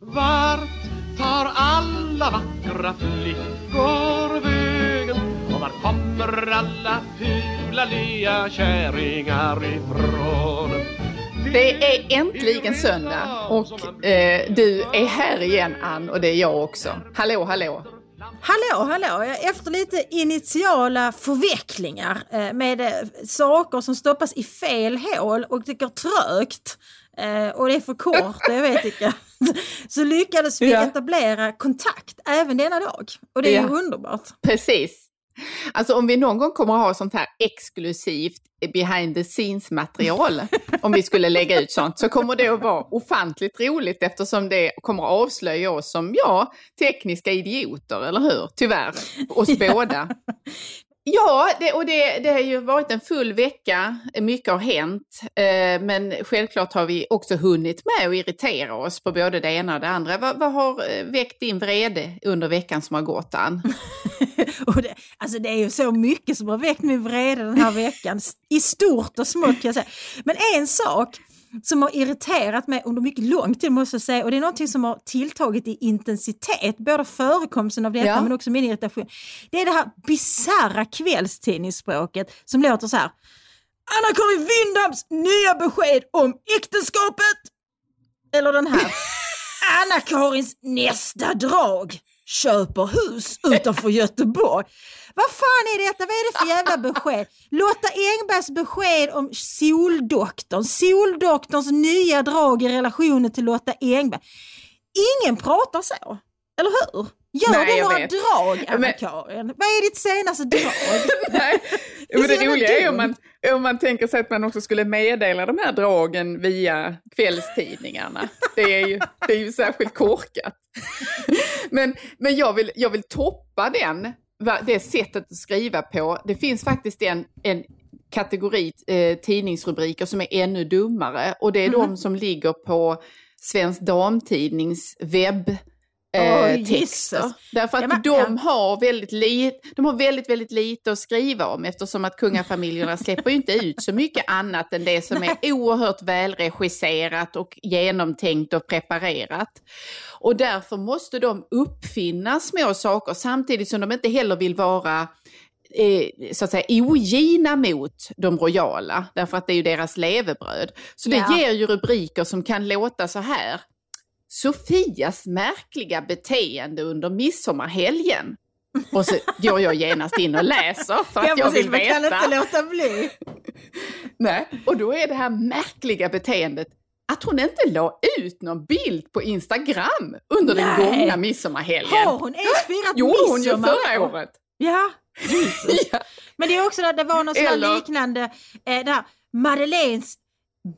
Vart tar alla vackra flickor vägen? Och var kommer alla fula lya kärringar ifrån? Det är äntligen söndag och eh, du är här igen Ann och det är jag också. Hallå, hallå! Hallå, hallå! Efter lite initiala förvecklingar eh, med eh, saker som stoppas i fel hål och det går trögt eh, och det är för kort, jag vet inte. Så lyckades vi Ja. etablera kontakt även denna dag och det är ju Ja. underbart. Precis. Alltså om vi någon gång kommer att ha sånt här exklusivt behind the scenes material, om vi skulle lägga ut sånt, så kommer det att vara ofantligt roligt eftersom det kommer att avslöja oss som, ja, tekniska idioter, eller hur? Tyvärr, oss båda. Ja, det, och det, det har ju varit en full vecka, mycket har hänt, eh, men självklart har vi också hunnit med att irritera oss på både det ena och det andra. Vad, vad har eh, väckt din vrede under veckan som har gått, Ann? Och det, alltså det är ju så mycket som har väckt min vrede den här veckan, i stort och smått kan jag säga. Men en sak som har irriterat mig under mycket lång tid måste jag säga och det är någonting som har tilltagit i intensitet, både förekomsten av detta Ja. men också min irritation. Det är det här bisarra kvällstidningsspråket som låter så här. Anna-Karin Windhams nya besked om äktenskapet! Eller den här. Anna-Karins nästa drag köper hus utanför Göteborg. Vad fan är detta? Vad är det för jävla besked? Lotta Engbergs besked om Soldoktorn. Soldoktorns nya drag i relationen till Lotta Engberg. Ingen pratar så. Eller hur? Gör Nej, du några vet. drag, Anna-Karin? Vad är ditt senaste drag? Nej, det jävla roliga är om man, om man tänker sig att man också skulle meddela de här dragen via kvällstidningarna. Det är ju, det är ju särskilt korkat. Men, men jag, vill, jag vill toppa den, det sättet att skriva på. Det finns faktiskt en, en kategori eh, tidningsrubriker som är ännu dummare och det är de som ligger på Svensk Damtidnings webb eh. Jesus. Därför att Ja, men- de, har väldigt lit, de har väldigt, väldigt lite att skriva om eftersom att kungafamiljerna släpper ju inte ut så mycket annat än det som är oerhört välregisserat och genomtänkt och preparerat. Och därför måste de uppfinna små saker samtidigt som de inte heller vill vara eh, så att säga ogina mot de royala, därför att det är ju deras levebröd. Så det Ja. ger ju rubriker som kan låta så här. Sofias märkliga beteende under midsommarhelgen. Och så går jag genast in och läser för att jag vill man kan veta. inte låta bli. Nej. Och då är det här märkliga beteendet att hon inte la ut någon bild på Instagram under den Nej. gångna midsommarhelgen. Har hon ens firat gjorde hon ju midsommar? förra året. Ja, Ja. Men det är också där, det var något Eller- liknande, eh, där Madeleines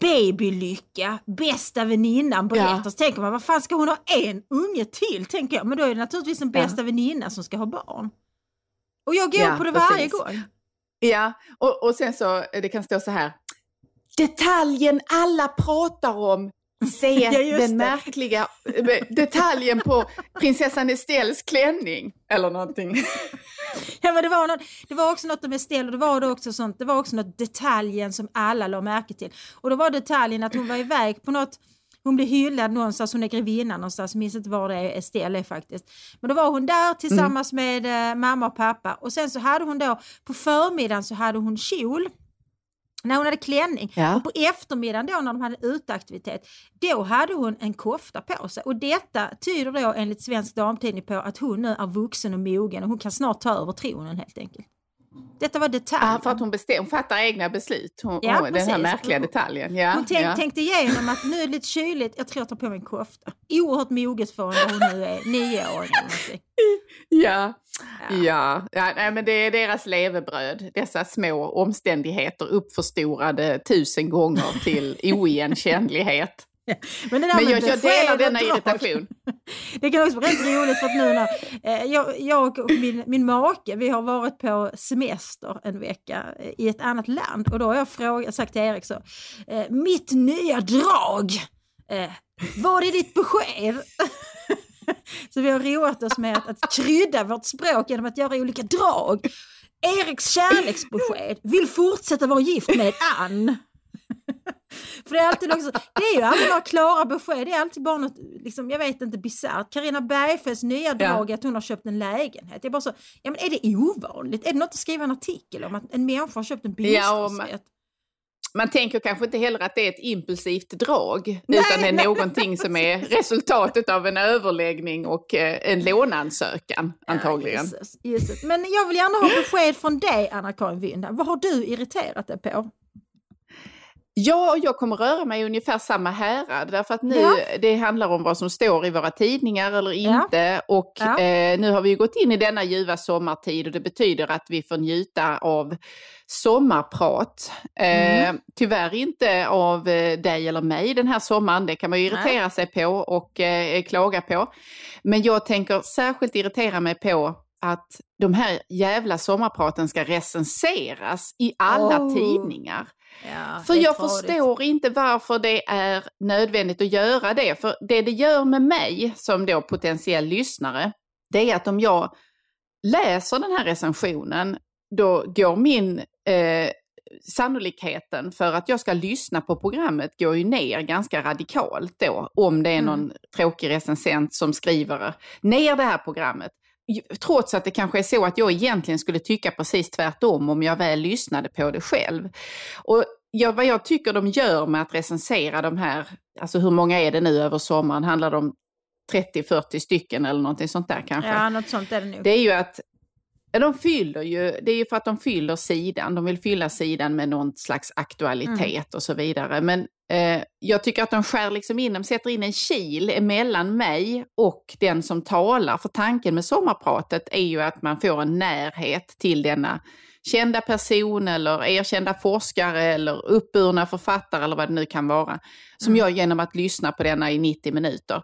babylycka, bästa väninnan berättar. Ja. Så tänker man, vad fan ska hon ha en unge till? Tänker jag. Men då är det naturligtvis en Ja. bästa väninna som ska ha barn. Och jag går Ja, på det varje precis. gång. Ja, och, och sen så, det kan stå så här. Detaljen alla pratar om. Se den märkliga eh, detaljen på prinsessan Estelles klänning. Eller någonting. Ja, men det, var något, det var också något med Estelle och det var, det också sånt, det var också något detaljen som alla la märke till. Och då var detaljen att hon var iväg på något hon blev hyllad någonstans, hon är grevinna någonstans, jag minns inte var det är, Estelle är faktiskt. Men då var hon där tillsammans med eh, mamma och pappa och sen så hade hon då, på förmiddagen så hade hon kjol, när hon hade klänning. Ja. Och på eftermiddagen då när de hade uteaktivitet, då hade hon en kofta på sig. Och detta tyder då enligt Svensk Damtidning på att hon nu är vuxen och mogen och hon kan snart ta över tronen helt enkelt. Detta var detaljen. Ja, för att hon, bestäm, hon fattar egna beslut. Hon, Ja, hon, den här märkliga detaljen. Ja, Hon tänk, ja. tänkte igenom att nu är det lite kyligt, jag tror jag tar på mig en kofta. Oerhört moget för när hon nu är nio år eller någonting. Ja, ja. ja nej, men det är deras levebröd. Dessa små omständigheter uppförstorade tusen gånger till oigenkännlighet. Men, det där Men jag, jag delar denna drag, irritation. Det kan också vara rätt roligt för att nu när eh, jag, jag och min, min make, vi har varit på semester en vecka eh, i ett annat land och då har jag frågat, sagt till Erik så, eh, mitt nya drag, vad är ditt besked? så vi har roat oss med att, att krydda vårt språk genom att göra olika drag. Eriks kärleksbesked, vill fortsätta vara gift med Ann. För det är alltid också, det är ju aldrig några klara besked, det är alltid bara något, liksom, jag vet inte, bisarrt. Carina Bergfeldts nya drag är att hon har köpt en lägenhet. Jag bara så, ja men är det ovanligt? Är det något att skriva en artikel om att en människa har köpt en bostadsrätt? Ja, man tänker kanske inte heller att det är ett impulsivt drag, nej, utan det är nej, någonting nej, som är resultatet av en överläggning och eh, en låneansökan antagligen. Ja, Jesus, Jesus. Men jag vill gärna ha besked från dig, Anna-Karin Wynda. Vad har du irriterat dig på? Ja, jag kommer röra mig i ungefär samma härad därför att nu ja. det handlar om vad som står i våra tidningar eller inte ja. och ja. Eh, nu har vi gått in i denna ljuva sommartid och det betyder att vi får njuta av sommarprat. Eh, mm. tyvärr inte av eh, dig eller mig den här sommaren, det kan man ju irritera Nej. sig på och eh, klaga på. Men jag tänker särskilt irritera mig på att de här jävla sommarpraten ska recenseras i alla oh. tidningar. Ja, för jag förstår inte varför det är nödvändigt att göra det. För det det gör med mig som då potentiell lyssnare, det är att om jag läser den här recensionen, då går min eh, sannolikheten för att jag ska lyssna på programmet går ju ner ganska radikalt då, om det är någon mm. tråkig recensent som skriver ner det här programmet. Trots att det kanske är så att jag egentligen skulle tycka precis tvärtom om jag väl lyssnade på det själv. Och ja, vad jag tycker de gör med att recensera de här, alltså hur många är det nu över sommaren, handlar det om 30-40 stycken eller någonting sånt där kanske? Ja, något sånt är det nog. Det är ju att de fyller ju, det är ju för att de fyller sidan, de vill fylla sidan med någon slags aktualitet mm. och så vidare. Men eh, jag tycker att de skär liksom in, de sätter in en kil emellan mig och den som talar. För tanken med sommarpratet är ju att man får en närhet till denna kända person eller erkända forskare eller uppburna författare eller vad det nu kan vara. Som mm. jag genom att lyssna på denna i 90 minuter.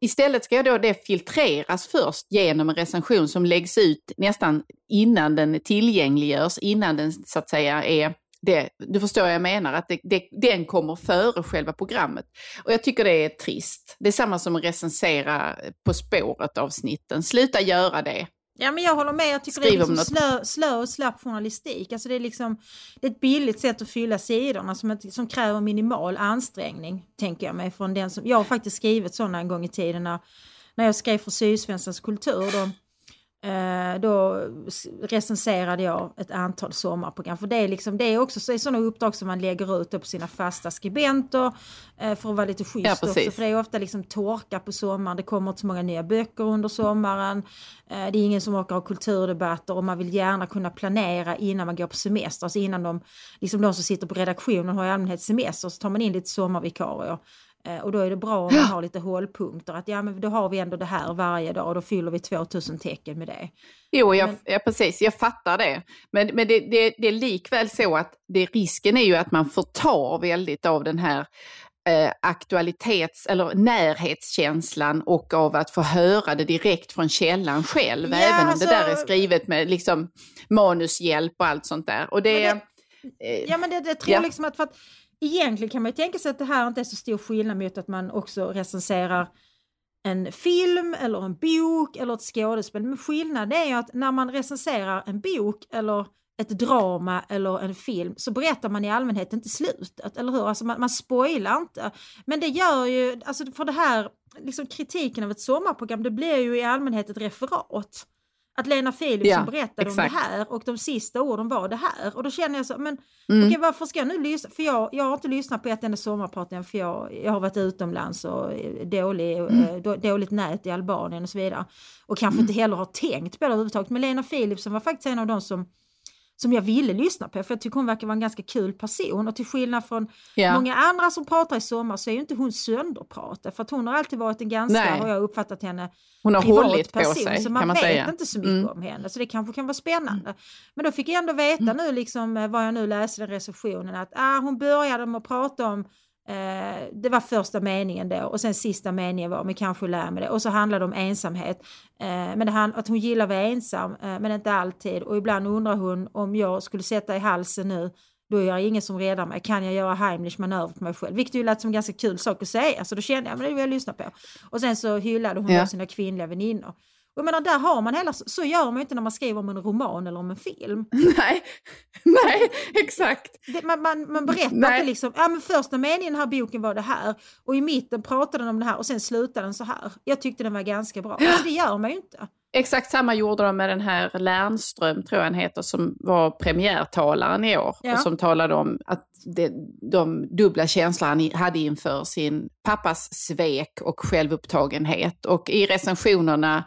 Istället ska då det filtreras först genom en recension som läggs ut nästan innan den tillgängliggörs, innan den så att säga är det, du förstår vad jag menar, att det, det, den kommer före själva programmet. Och jag tycker det är trist. Det är samma som att recensera På spåret-avsnitten. Sluta göra det. Ja men jag håller med, jag tycker Skriv det är liksom slö, slö och slapp journalistik. Alltså det är liksom det är ett billigt sätt att fylla sidorna som, ett, som kräver minimal ansträngning, tänker jag mig. Från den som, jag har faktiskt skrivit sådana en gång i tiden när, när jag skrev för Sydsvenskans kultur. Då, Eh, då recenserade jag ett antal sommarprogram. För det är, liksom, det är också så, sådana uppdrag som man lägger ut på sina fasta skribenter eh, för att vara lite schysst ja, också. För det är ofta liksom torka på sommaren, det kommer inte så många nya böcker under sommaren. Eh, det är ingen som orkar ha kulturdebatter och man vill gärna kunna planera innan man går på semester. Alltså innan de, liksom de som sitter på redaktionen har i allmänhet semester så tar man in lite sommarvikarier. Eh, och då är det bra om man har lite hållpunkter, att ja men då har vi ändå det här varje dag och då fyller vi 2000 tecken med det. Jo, jag, men... ja, precis, jag fattar det. Men, men det, det, det är likväl så att det, risken är ju att man förtar väldigt av den här eh, aktualitets eller närhetskänslan och av att få höra det direkt från källan själv, ja, även om alltså... det där är skrivet med liksom, manushjälp och allt sånt där. Och det, det eh, ja men det, det tror ja. liksom att, för att egentligen kan man ju tänka sig att det här inte är så stor skillnad mot att man också recenserar en film eller en bok eller ett skådespel. Men skillnaden är ju att när man recenserar en bok eller ett drama eller en film så berättar man i allmänhet inte slutet, eller hur? Alltså man, man spoilar inte. Men det gör ju, alltså för det här, liksom kritiken av ett sommarprogram, det blir ju i allmänhet ett referat. Att Lena Philipsson ja, berättade exakt. om det här och de sista orden var det här. Och då känner jag så, men mm. okej varför ska jag nu lyssna? För jag, jag har inte lyssnat på ett enda sommarprat än för jag, jag har varit utomlands och dålig, mm. Eh, dåligt nät i Albanien och så vidare. Och kanske mm. inte heller har tänkt på det överhuvudtaget. Men Lena Philipsson var faktiskt en av de som som jag ville lyssna på för jag tycker hon verkar vara en ganska kul person och till skillnad från yeah. många andra som pratar i sommar så är ju inte hon sönderpratad för att hon har alltid varit en ganska, Nej. har jag uppfattat henne, hon har privat hållit person, på sig, så man, man vet säga. inte så mycket mm. om henne så det kanske kan vara spännande. Mm. Men då fick jag ändå veta mm. nu liksom eh, vad jag nu läste i recensionen att ah, hon började med att prata om det var första meningen då och sen sista meningen var, men kanske lär med det. Och så handlade det om ensamhet. Eh, men det hand, att hon gillar att vara ensam, eh, men inte alltid. Och ibland undrar hon om jag skulle sätta i halsen nu, då är jag ingen som räddar mig. Kan jag göra Heimlich manöver på mig själv? Vilket ju lät som en ganska kul sak att säga. Så då kände jag, men det vill jag lyssna på. Och sen så hyllade hon ja. sina kvinnliga väninnor. Och jag menar, där har man hela, så gör man ju inte när man skriver om en roman eller om en film. Nej, nej exakt. Det, man, man, man berättar Nej. inte liksom, ja men första meningen i den här boken var det här och i mitten pratade den om det här och sen slutade den så här. Jag tyckte den var ganska bra. Alltså, det gör man ju inte. Exakt samma gjorde de med den här Lernström, tror jag han heter, som var premiärtalaren i år. Ja. Och som talade om att det, de dubbla känslor han hade inför sin pappas svek och självupptagenhet. Och i recensionerna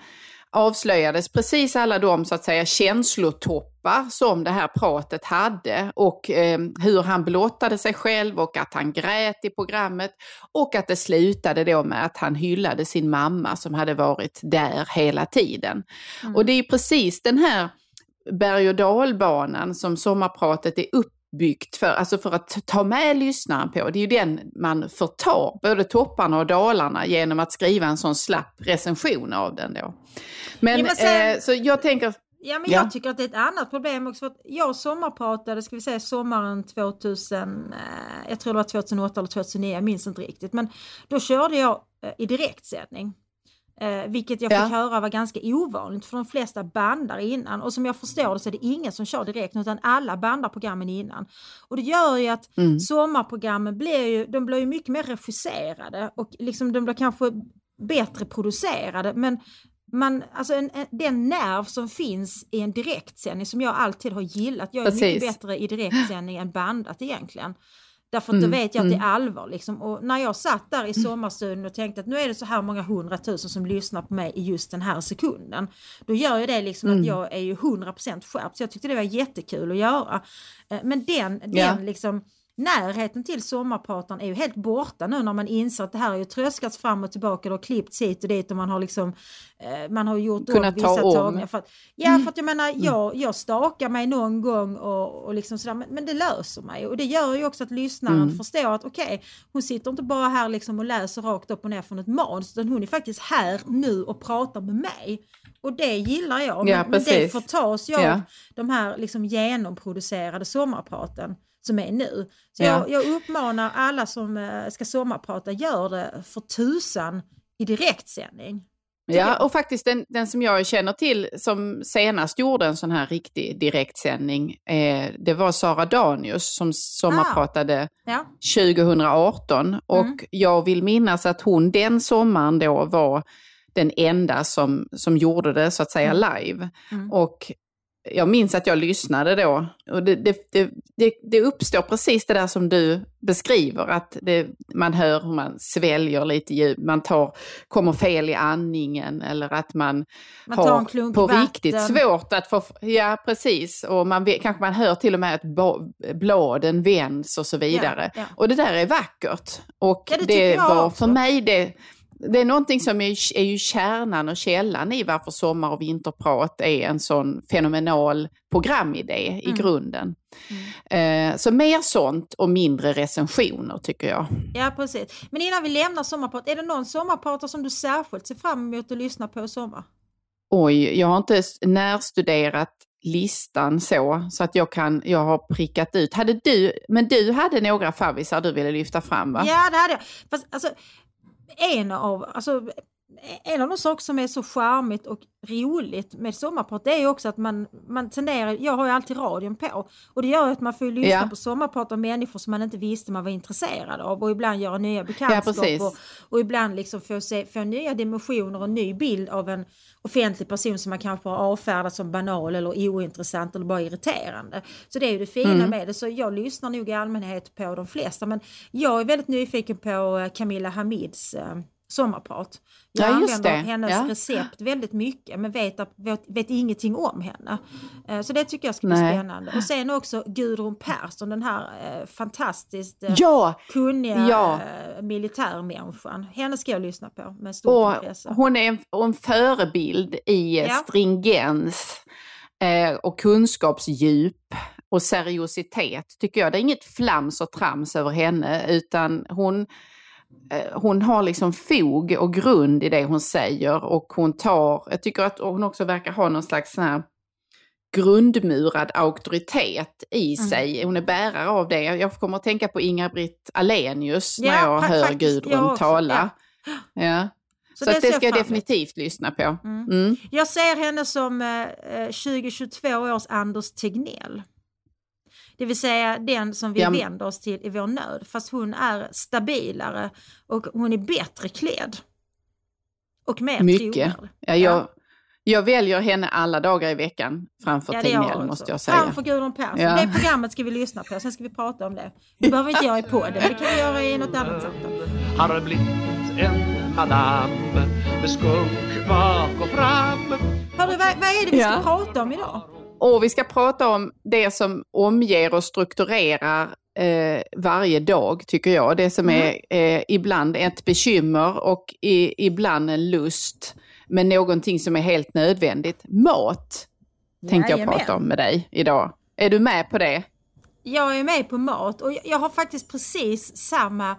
avslöjades precis alla de så att säga känslotoppar som det här pratet hade och eh, hur han blottade sig själv och att han grät i programmet och att det slutade då med att han hyllade sin mamma som hade varit där hela tiden. Och det är precis den här berg och dalbanan som sommarpratet är uppbyggt för, alltså för att ta med lyssnaren på. Det är ju den man förtar, både topparna och dalarna, genom att skriva en sån slapp recension av den då. Men, Ja, men sen- eh, så jag tänker, Ja, men Ja. jag tycker att det är ett annat problem också. För att jag sommarpratade, ska vi säga sommaren 2000, eh, jag tror det var 2008 eller 2009, jag minns inte riktigt. Men då körde jag eh, i direktsändning. Eh, vilket jag fick Ja. höra var ganska ovanligt för de flesta bandar innan. Och som jag förstår det så är det ingen som kör direkt utan alla bandar programmen innan. Och det gör ju att Mm. sommarprogrammen blir ju, de blir ju mycket mer regisserade och liksom de blir kanske bättre producerade. Men man, alltså en, en, den nerv som finns i en direktsändning som jag alltid har gillat. Jag är mycket Precis. bättre i direktsändning än bandat egentligen. Därför att då Mm, vet jag att det mm. är allvar. Liksom. Och när jag satt där i sommarstudion och tänkte att nu är det så här många hundratusen som lyssnar på mig i just den här sekunden. Då gör ju det liksom Mm. att jag är ju 100% skärpt. Så jag tyckte det var jättekul att göra. Eh, Men den, den liksom närheten till sommarprataren är ju helt borta nu när man inser att det här har ju tröskats fram och tillbaka och klippts hit och dit och man har liksom eh, man har gjort Kunnat vissa ta om. tagningar. För att, ja, för att jag menar, jag, jag stakar mig någon gång och, och liksom sådär, men, men det löser mig och det gör ju också att lyssnaren Mm. förstår att okej, hon sitter inte bara här liksom och läser rakt upp och ner från ett manus utan hon är faktiskt här nu och pratar med mig. Och det gillar jag. Ja, men, men det förtas ju av Ja. de här liksom genomproducerade sommarpraten som är nu. Så Ja. jag, jag uppmanar alla som eh, ska sommarprata, gör det för tusan i direktsändning. Ja, och faktiskt den, den som jag känner till som senast gjorde en sån här riktig direktsändning, eh, det var Sara Danius som sommarpratade Ja, 2018. Och Mm. jag vill minnas att hon den sommaren då var den enda som, som gjorde det så att säga live. Mm. Och jag minns att jag lyssnade då och det, det, det, det, uppstår precis det där som du beskriver, att man hör hur man sväljer lite djupt, man tar, kommer fel i andningen eller att man, Man har på vatten. riktigt svårt att få, ja precis, och man kanske man hör till och med att bladen vänds och så vidare. Ja, ja. Och det där är vackert. Och Ja, det var också. för mig det, det är någonting som är, är ju kärnan och källan i varför Sommar och vinterprat är en sån fenomenal programidé i Mm. grunden. Eh, så mer sånt och mindre recensioner tycker jag. Ja, precis. Men innan vi lämnar sommarprat, är det någon sommarpratare som du särskilt ser fram emot att lyssna på i sommar? Oj, jag har inte närstuderat listan så, så att jag kan, jag har prickat ut. Hade du, men du hade några favvisar du ville lyfta fram va? Ja, det hade jag. Fast alltså, en av, alltså, en av de saker som är så charmigt och roligt med sommarprat det är ju också att man, man tenderar, jag har ju alltid radion på och det gör att man får ju lyssna Ja. på sommarprat av människor som man inte visste man var intresserad av och ibland göra nya bekantskap precis. och, och ibland liksom få, se, få nya dimensioner och en ny bild av en offentlig person som man kanske har avfärdat som banal eller ointressant eller bara irriterande. Så det är ju det fina Mm. med det. Så jag lyssnar nog i allmänhet på de flesta men jag är väldigt nyfiken på eh, Camilla Hamids eh, sommarprat. Jag Ja, använder det. hennes Ja. recept väldigt mycket men vet, vet, vet ingenting om henne. Eh, Så det tycker jag ska bli Nej. spännande. Och sen också Gudrun Persson, den här eh, fantastiskt eh, Ja, kunniga Ja. militärmänniskan. Henne ska jag lyssna på med stort och intresse. hon är en, en förebild i Ja. stringens och kunskapsdjup och seriositet tycker jag. Det är inget flams och trams över henne utan hon, hon har liksom fog och grund i det hon säger och hon tar, jag tycker att hon också verkar ha någon slags sån här grundmurad auktoritet i Mm. sig. Hon är bärare av det. Jag kommer att tänka på Inga-Britt Alenius när Ja, jag fa- hör faktiskt, Gudrun jag tala. Ja. Så Så, så det, det ska jag definitivt lyssna på. Mm. Mm. Jag ser henne som eh, 2022 års Anders Tegnell. Det vill säga den som vi Ja, vänder oss till i vår nöd. Fast hon är stabilare och hon är bättre klädd. Och mer Mycket. Ja, jag, jag väljer henne alla dagar i veckan framför Ja, Tegnell måste jag säga. Framför Gudrun Persson. Ja. Det programmet ska vi lyssna på, sen ska vi prata om det. Det behöver inte göra i podden, det kan vi göra i något annat samtal. Har blivit en madam med skunk bak och fram Hörru, vad, vad är det vi ska Ja. prata om idag? Och vi ska prata om det som omger och strukturerar eh, varje dag, tycker jag. Det som Mm. är eh, ibland ett bekymmer och i, ibland en lust, men någonting som är helt nödvändigt. Mat tänkte jag prata om med dig idag. Är du med på det? Jag är med på mat och jag- jag har faktiskt precis samma...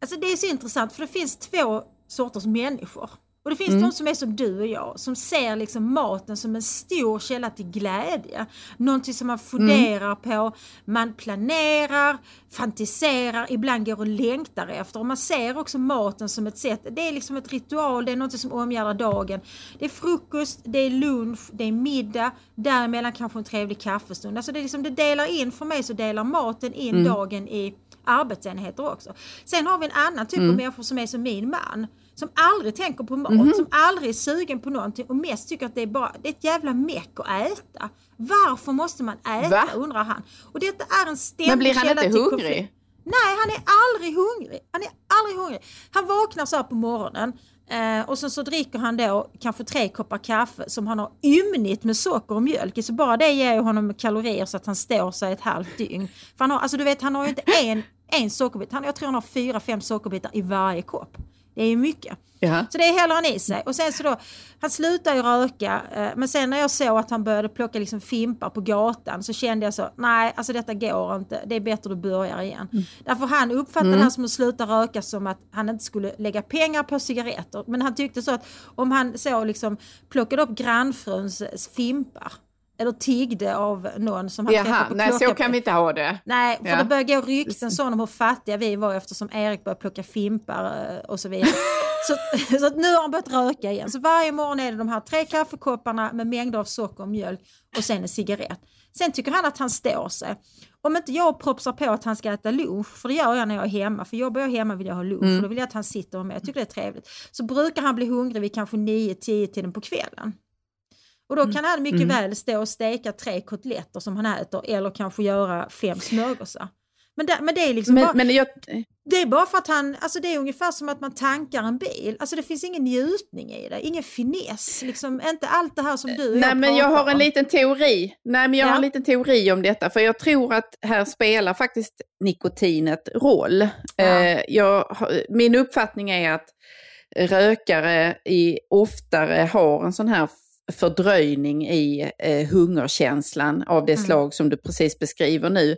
Alltså det är så intressant för det finns två sorters människor. Och det finns Mm. de som är som du och jag, som ser liksom maten som en stor källa till glädje. Någonting som man funderar på, man planerar, fantiserar, ibland går och längtar efter. Och man ser också maten som ett sätt, det är liksom ett ritual, det är något som omgärdar dagen. Det är frukost, det är lunch, det är middag, däremellan kanske en trevlig kaffestund. Alltså det, är liksom, det delar in, för mig så delar maten in dagen i arbetsenheter också. Sen har vi en annan typ av människor som är som min man. Som aldrig tänker på mat, som aldrig är sugen på någonting och mest tycker att det är bara det är ett jävla meck att äta. Varför måste man äta Va? undrar han. Och detta är en ständig Men blir han inte hungrig? konflikt. Nej, han är aldrig hungrig. Han är aldrig hungrig. Han vaknar så här på morgonen eh, och sen så dricker han då kanske tre koppar kaffe som han har ymnigt med socker och mjölk. Så bara det ger honom kalorier så att han står sig ett halvt dygn. För han har, alltså du vet, han har ju inte en, en sockerbit. Han, jag tror han har fyra, fem sockerbitar i varje kopp. Det är ju mycket. Ja. Så det häller han i sig. Och sen så då, han slutar ju röka, eh, men sen när jag såg att han började plocka liksom fimpar på gatan så kände jag så, nej alltså detta går inte, det är bättre att du börjar igen. Därför han uppfattade det här som att sluta röka som att han inte skulle lägga pengar på cigaretter. Men han tyckte så att om han så liksom plockade upp grannfruns fimpar eller tiggde av någon som han Jaha, på nej så kan vi inte ha det. Nej, för Ja. det började gå rykten sådana om hur fattiga vi var eftersom Erik började plocka fimpar eh, och så vidare. så, så att nu har han börjat röka igen. Så varje morgon är det de här tre kaffekopparna med mängder av socker och mjölk och sen en cigarett. Sen tycker han att han står sig. Om inte jag propsar på att han ska äta lunch, för det gör jag när jag är hemma, för jobbar jag hemma vill jag ha lunch och då vill jag att han sitter med. Jag tycker det är trevligt. Så brukar han bli hungrig vid kanske 9-10 tiden på kvällen. Och då kan han mycket väl stå och steka tre kotletter som han äter eller kanske göra fem smörgåsar. Men det, men det är liksom Men, bara, men jag, det är bara för att han, alltså det är ungefär som att man tankar en bil. Alltså det finns ingen njutning i det, ingen finess, liksom inte allt det här som du och Nej, jag men jag har en om. liten teori. Nej, men jag har Ja. en liten teori om detta. För jag tror att här spelar faktiskt nikotinet roll. Ja. Eh, jag, har- min uppfattning är att rökare i, oftare har en sån här fördröjning i eh, hungerkänslan av det Mm. slag som du precis beskriver nu.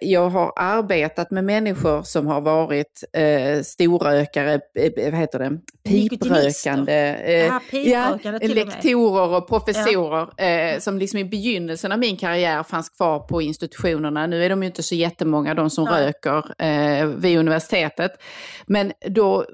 Jag har arbetat med människor som har varit eh, storrökare, eh, vad heter det, piprökande. Eh, Ja, piprökande med. lektorer och professorer eh, som liksom i begynnelsen av min karriär fanns kvar på institutionerna. Nu är de ju inte så jättemånga de som Nej. röker eh, vid universitetet. Men då,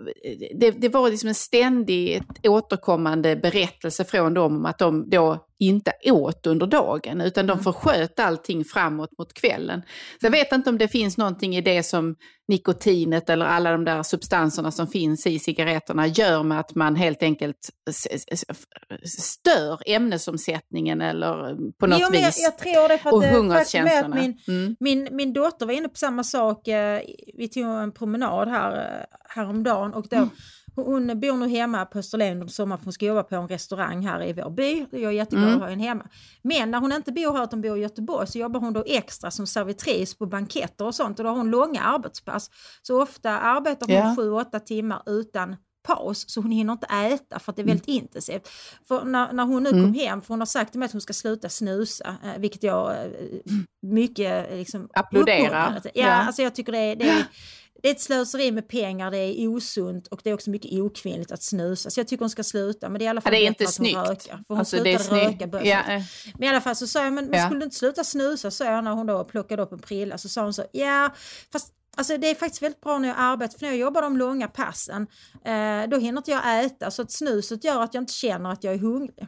det, det var liksom en ständig återkommande berättelse från dem att de då inte åt under dagen utan de försköt allting framåt mot kvällen. Så jag vet inte om det finns någonting i det som nikotinet eller alla de där substanserna som finns i cigaretterna gör med att man helt enkelt stör ämnesomsättningen eller på något jo, jag, vis. jag tror det för och att, eh, faktum är att hungerkänslorna. min, Mm. min, min dotter var inne på samma sak. eh, Vi tog en promenad här eh, häromdagen och då Hon bor nu hemma på Österlen om sommaren för hon ska jobba på en restaurang här i vår by. Jag är jätteglad att ha henne hemma. Men när hon inte bor här utan bor i Göteborg så jobbar hon då extra som servitris på banketter och sånt och då har hon långa arbetspass. Så ofta arbetar hon Ja. 7-8 timmar utan paus så hon hinner inte äta för att det är väldigt intensivt. För när, när hon nu kom hem, för hon har sagt till mig att hon ska sluta snusa, eh, vilket jag eh, mycket eh, liksom Applåderar. Ja, Ja. alltså jag tycker det är, det är det är ett slöseri med pengar, det är osunt och det är också mycket okvinnligt att snusa. Så jag tycker hon ska sluta. Men det är i alla Ja, fall det är inte att hon snyggt. röker. För hon Alltså, slutade röka. började Ja. Men i alla fall så sa jag, men, men Ja. skulle du inte sluta snusa? sa jag när hon då plockade upp en prilla. Så sa hon så, ja fast Alltså det är faktiskt väldigt bra när jag arbetar, för när jag jobbar de långa passen, eh, då hinner inte jag äta, så att snuset gör att jag inte känner att jag är hungrig.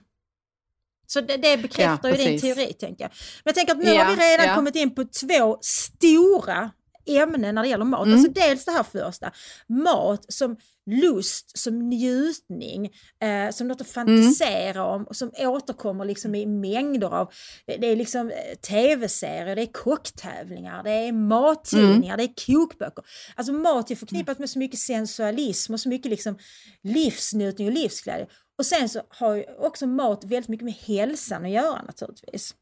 Så det, det bekräftar Ja, ju din teori tänker jag. Men jag tänker att nu Ja, har vi redan ja. kommit in på två stora ämnen när det gäller mat. Mm. Alltså dels det här första, mat som lust, som njutning, eh, som något att fantisera om och som återkommer liksom i mängder av, det, är liksom eh, tv-serier, det är kocktävlingar, det är mattidningar, det är kokböcker. Alltså mat är förknippat med så mycket sensualism och så mycket liksom livsnjutning och livsglädje. Och sen så har ju också mat väldigt mycket med hälsan att göra naturligtvis.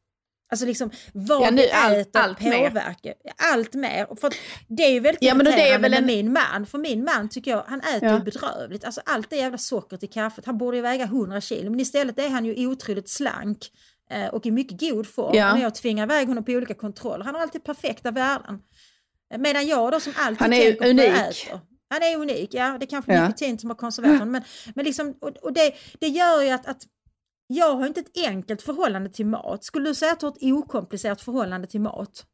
Alltså liksom vad Ja, nu vi allt- äter allt mer. påverkar. Allt mer. För det är ju väldigt Ja, men det är väl med en- min man. För min man tycker jag, han äter Ja. ju bedrövligt. Alltså allt det jävla sockret i kaffet. Han borde ju väga 100 kilo. Men istället är han ju otroligt slank eh, och i mycket god form. Ja. När jag tvingar iväg honom på olika kontroller. Han har alltid perfekta värden. Eh, Medan jag då som alltid Han är tänker på vad unik. äter. Han är unik, ja. Det är kanske Ja. nikotin som har konserverat honom. Men, men liksom, och, och det, det gör ju att, att jag har inte ett enkelt förhållande till mat. Skulle du säga att du har ett okomplicerat förhållande till mat?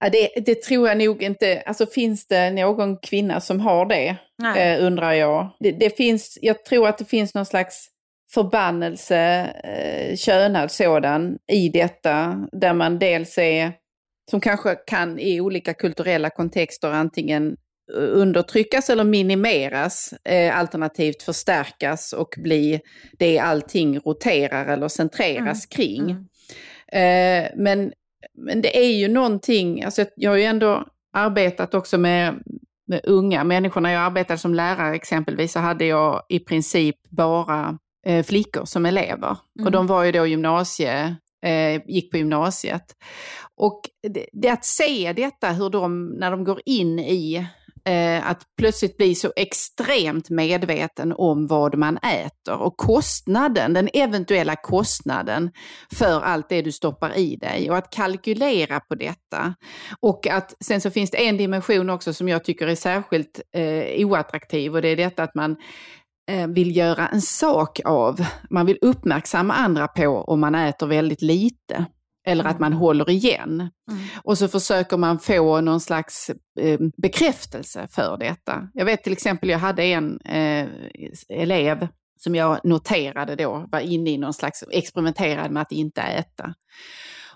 Ja, det, det tror jag nog inte. Alltså finns det någon kvinna som har det, eh, undrar jag. Det, det finns, jag tror att det finns någon slags förbannelse, eh, könad sådan, i detta. Där man dels är, som kanske kan i olika kulturella kontexter antingen undertryckas eller minimeras, eh, alternativt förstärkas och bli det allting roterar eller centreras kring. Mm. Eh, men, men det är ju någonting, alltså jag har ju ändå arbetat också med, med unga människor. När jag arbetade som lärare exempelvis så hade jag i princip bara eh, flickor som elever. Mm. Och de var ju då gymnasie, eh, gick på gymnasiet. Och det, det att se detta, hur de, när de går in i eh, att plötsligt bli så extremt medveten om vad man äter. Och kostnaden, den eventuella kostnaden för allt det du stoppar i dig. Och att kalkylera på detta. Och att sen så finns det en dimension också som jag tycker är särskilt eh, oattraktiv. Och det är detta att man eh, vill göra en sak av, man vill uppmärksamma andra på om man äter väldigt lite eller att man håller igen. Mm. Och så försöker man få någon slags eh, bekräftelse för detta. Jag vet till exempel, jag hade en eh, elev som jag noterade då var inne i någon slags, experimenterade med att inte äta.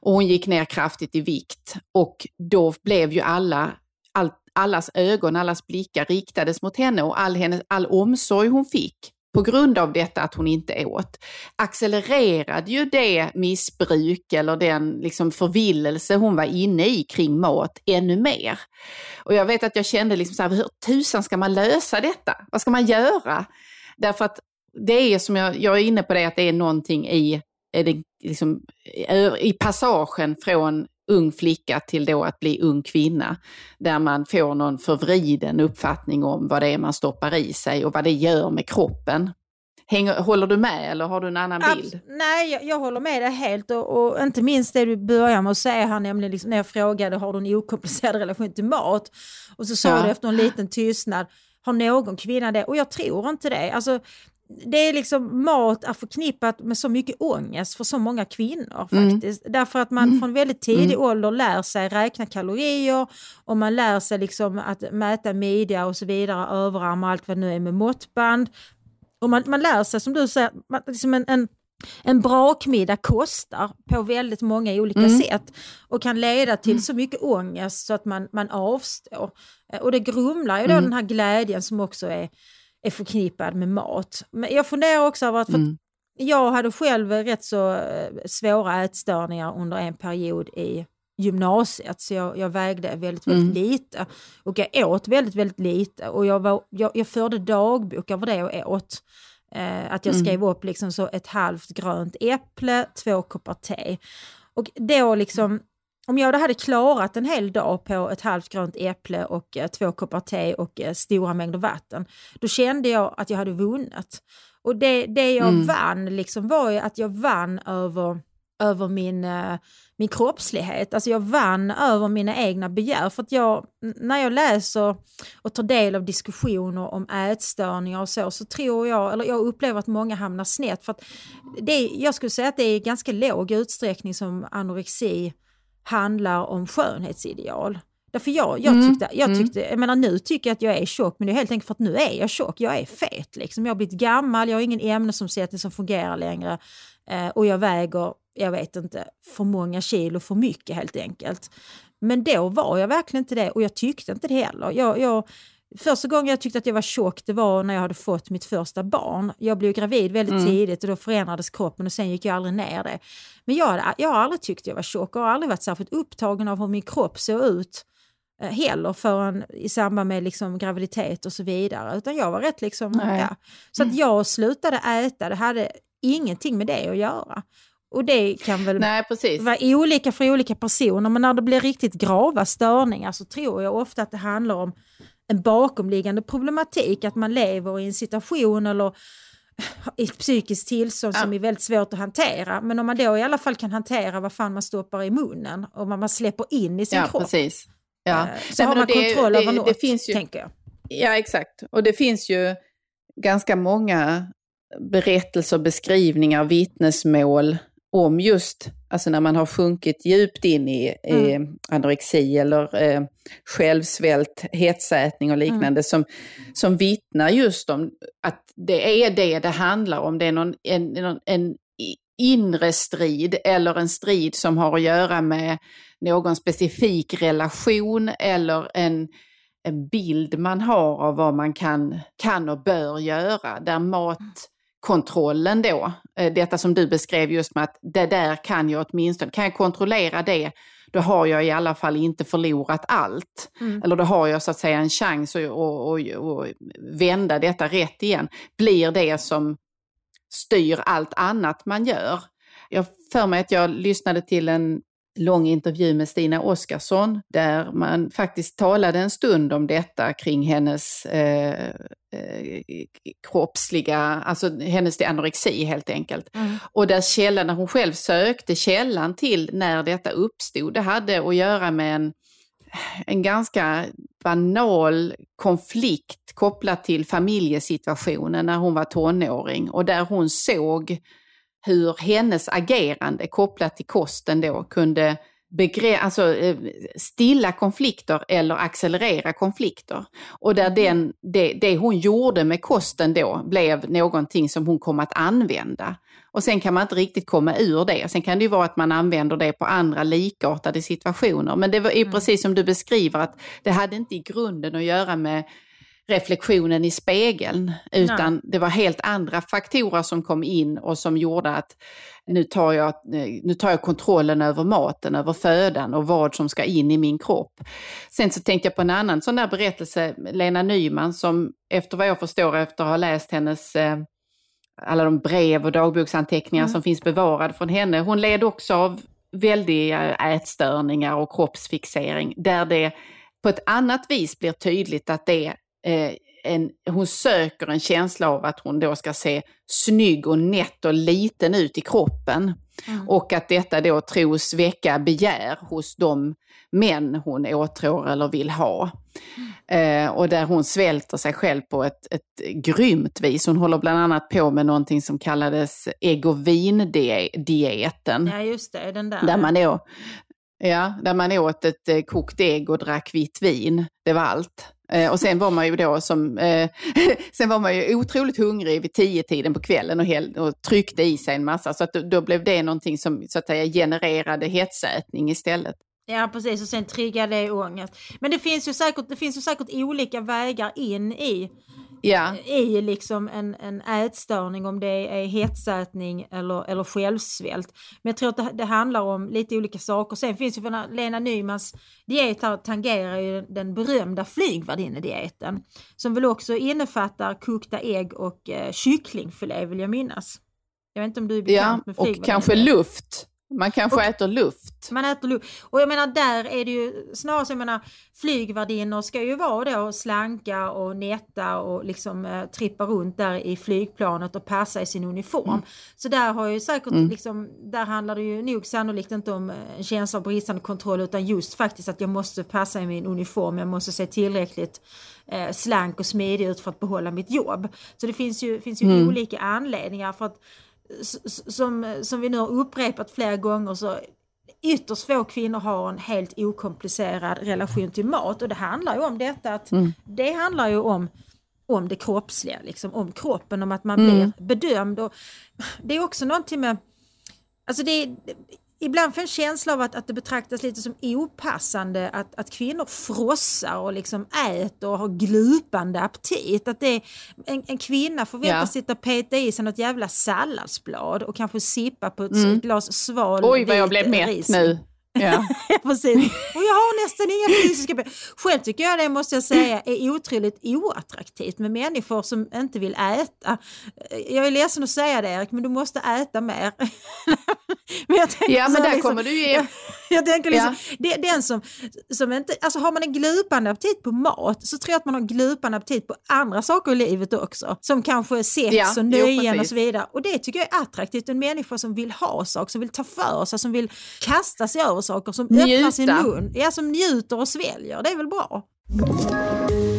Och hon gick ner kraftigt i vikt och då blev ju alla, all, allas ögon, allas blickar riktades mot henne och all, hennes, all omsorg hon fick på grund av detta att hon inte åt, accelererade ju det missbruk eller den liksom förvillelse hon var inne i kring mat ännu mer. Och jag vet att jag kände liksom så här, hur tusan ska man lösa detta? Vad ska man göra? Därför att det är som jag, jag är inne på det, att det är någonting i, är det liksom, i passagen från ung flicka till då att bli ung kvinna. Där man får någon förvriden uppfattning om vad det är man stoppar i sig och vad det gör med kroppen. Hänger, håller du med eller har du en annan bild? Abs- Nej, jag, jag håller med dig helt och, och inte minst det du börjar med att säga här, nämligen liksom när jag frågade har du en okomplicerad relation till mat? Och så sa Ja. du efter en liten tystnad, har någon kvinna det? Och jag tror inte det. Alltså, det är liksom, mat är förknippat med så mycket ångest för så många kvinnor Mm. faktiskt. Därför att man från väldigt tidig ålder lär sig räkna kalorier och man lär sig liksom att mäta midja och så vidare, överarm och allt vad det nu är med måttband. Och man, man lär sig som du säger, man, liksom en, en, en brakmiddag kostar på väldigt många olika Mm. sätt och kan leda till så mycket ångest så att man, man avstår. Eh, Och det grumlar ju då Mm. den här glädjen som också är, är förknippad med mat. Men jag funderar också över att, Mm. jag hade själv rätt så eh, svåra ätstörningar under en period i gymnasiet så jag, jag vägde väldigt, väldigt Mm. lite och jag åt väldigt, väldigt lite och jag, var, jag, jag förde dagbok över det jag åt. Eh, att jag Mm. skrev upp liksom så ett halvt grönt äpple, två koppar te. Och då liksom, om jag då hade klarat en hel dag på ett halvt grönt äpple och eh, två koppar te och eh, stora mängder vatten, då kände jag att jag hade vunnit. Och det, det jag Mm. vann liksom var ju att jag vann över, över min, eh, min kroppslighet. Alltså jag vann över mina egna begär. För att jag, när jag läser och tar del av diskussioner om ätstörningar och så, så tror jag, eller jag upplever att många hamnar snett. För att det, jag skulle säga att det är ganska låg utsträckning som anorexi handlar om skönhetsideal. Därför jag, jag Mm, tyckte, jag mm. tyckte, jag menar nu tycker jag att jag är tjock, men det är helt enkelt för att nu är jag tjock. Jag är fet liksom. Jag har blivit gammal, jag har ingen ämnesomsättning som fungerar längre. Eh, och jag väger, jag vet inte, för många kilo för mycket helt enkelt. Men då var jag verkligen inte det och jag tyckte inte det heller. Jag, jag, första gången jag tyckte att jag var tjock det var när jag hade fått mitt första barn. Jag blev gravid väldigt Mm. tidigt och då förändrades kroppen och sen gick jag aldrig ner det. Men jag, hade- jag har aldrig tyckt jag var tjock och har aldrig varit särskilt upptagen av hur min kropp såg ut eh, heller förrän i samband med liksom graviditet och så vidare. Utan jag var rätt liksom, Nej. ja. Så att jag slutade äta, det hade ingenting med det att göra. Och det kan väl Nej, vara olika för olika personer, men när det blir riktigt grava störningar så tror jag ofta att det handlar om en bakomliggande problematik, att man lever i en situation eller i ett psykiskt tillstånd som Ja. är väldigt svårt att hantera. Men om man då i alla fall kan hantera vad fan man stoppar i munnen och vad man släpper in i sin Ja, kropp, precis. Ja. eh, så Nej, har man det- kontroll det- över det något, finns ju- tänker jag. Ja, exakt. Och det finns ju ganska många berättelser, beskrivningar, vittnesmål om just alltså när man har sjunkit djupt in i eh, anorexi eller eh, självsvält, hetsätning och liknande som, som vittnar just om att det är det det handlar om. Det är någon, en, en i- inre strid eller en strid som har att göra med någon specifik relation eller en, en bild man har av vad man kan, kan och bör göra. Där matkontrollen då, eh, detta som du beskrev just med att det där kan jag åtminstone, kan jag kontrollera det, då har jag i alla fall inte förlorat allt. Mm. Eller då har jag så att säga en chans att, att, att, att vända detta rätt igen. Blir det som styr allt annat man gör. Jag för mig att jag lyssnade till en lång intervju med Stina Oskarsson där man faktiskt talade en stund om detta kring hennes eh, eh, kroppsliga, alltså hennes anorexi helt enkelt. Mm. Och där källan, när hon själv sökte källan till när detta uppstod, det hade att göra med en, en ganska banal konflikt kopplat till familjesituationen när hon var tonåring och där hon såg hur hennes agerande kopplat till kosten då kunde begre- alltså, eh, stilla konflikter eller accelerera konflikter. Och där den, det, det hon gjorde med kosten då blev någonting som hon kom att använda. Och sen kan man inte riktigt komma ur det. Sen kan det ju vara att man använder det på andra likartade situationer. Men det var ju precis som du beskriver att det hade inte i grunden att göra med reflektionen i spegeln, utan det var helt andra faktorer som kom in och som gjorde att nu tar, jag, nu tar jag kontrollen över maten, över födan och vad som ska in i min kropp. Sen så tänkte jag på en annan sån där berättelse, Lena Nyman som efter vad jag förstår efter att ha läst hennes eh, alla de brev och dagboksanteckningar Mm. som finns bevarade från henne, hon led också av väldiga ätstörningar och kroppsfixering där det på ett annat vis blir tydligt att det eh, en, hon söker en känsla av att hon då ska se snygg och nätt och liten ut i kroppen. Mm. Och att detta då tros väcka begär hos de män hon åtrår eller vill ha. Eh, och där hon svälter sig själv på ett, ett grymt vis. Hon håller bland annat på med någonting som kallades ägg och vin-dieten. Ja just det, den där. Där man, åt, ja, där man åt ett eh, kokt ägg och drack vitt vin. Det var allt. Eh, och sen var man ju då som, eh, sen var man ju otroligt hungrig vid tio tiden på kvällen och, hel, och tryckte i sig en massa. Så att då, då blev det någonting som så att säga genererade hetsätning istället. Ja precis och sen triggar det ångest. Men det finns ju säkert, det finns ju säkert olika vägar in i, Ja, i liksom en, en ätstörning om det är hetsätning eller, eller självsvält. Men jag tror att det, det handlar om lite olika saker. Sen finns ju för Lena Nymans diet här tangerar ju den berömda flygvärdinnedieten. Som väl också innefattar kokta ägg och eh, kycklingfilé vill jag minnas. Jag vet inte om du är ja bekant med och flygvärdinnediet? kanske luft. Man kanske Och- äter luft. Man äter luft. Och jag menar där är det ju snarare så, jag menar flygvärdinnor ska ju vara då slanka och nätta och liksom eh, trippa runt där i flygplanet och passa i sin uniform. Så där har ju säkert Mm. liksom, där handlar det ju nog sannolikt inte om eh, en känsla av bristande kontroll utan just faktiskt att jag måste passa i min uniform, jag måste se tillräckligt eh, slank och smidig ut för att behålla mitt jobb. Så det finns ju, finns ju Mm. olika anledningar för att som, som vi nu har upprepat flera gånger så ytterst få kvinnor har en helt okomplicerad relation till mat och det handlar ju om detta att Mm. det handlar ju om om det kroppsliga, liksom, om kroppen, om att man Mm. blir bedömd. Och det är också någonting med, alltså det ibland får en känsla av att, att det betraktas lite som opassande att, att kvinnor frossar och liksom äter och har glupande aptit. Att det är, en, en kvinna förväntas Ja. sitta och peta i sig något jävla salladsblad och kanske sippa på ett Mm. glas sval Oj, vad jag blev mätt nu. Ja. Ja, precis. Och jag har nästan inga fysiska be- Själv tycker jag det måste jag säga är otroligt oattraktivt med människor som inte vill äta. Jag är ledsen att säga det Erik, men du måste äta mer. men jag tänker ja, men där liksom- kommer du ge... jag, jag tänker liksom, det, den som, som inte, alltså har man en glupande aptit på mat så tror jag att man har glupande aptit på andra saker i livet också. Som kanske sex Ja, och jo, nöjen och precis. så vidare. Och det tycker jag är attraktivt, en människa som vill ha saker, som vill ta för sig, som vill kasta sig över saker, som öppnar sin Njuta. mun, ja, som njuter och sväljer. Det är väl bra?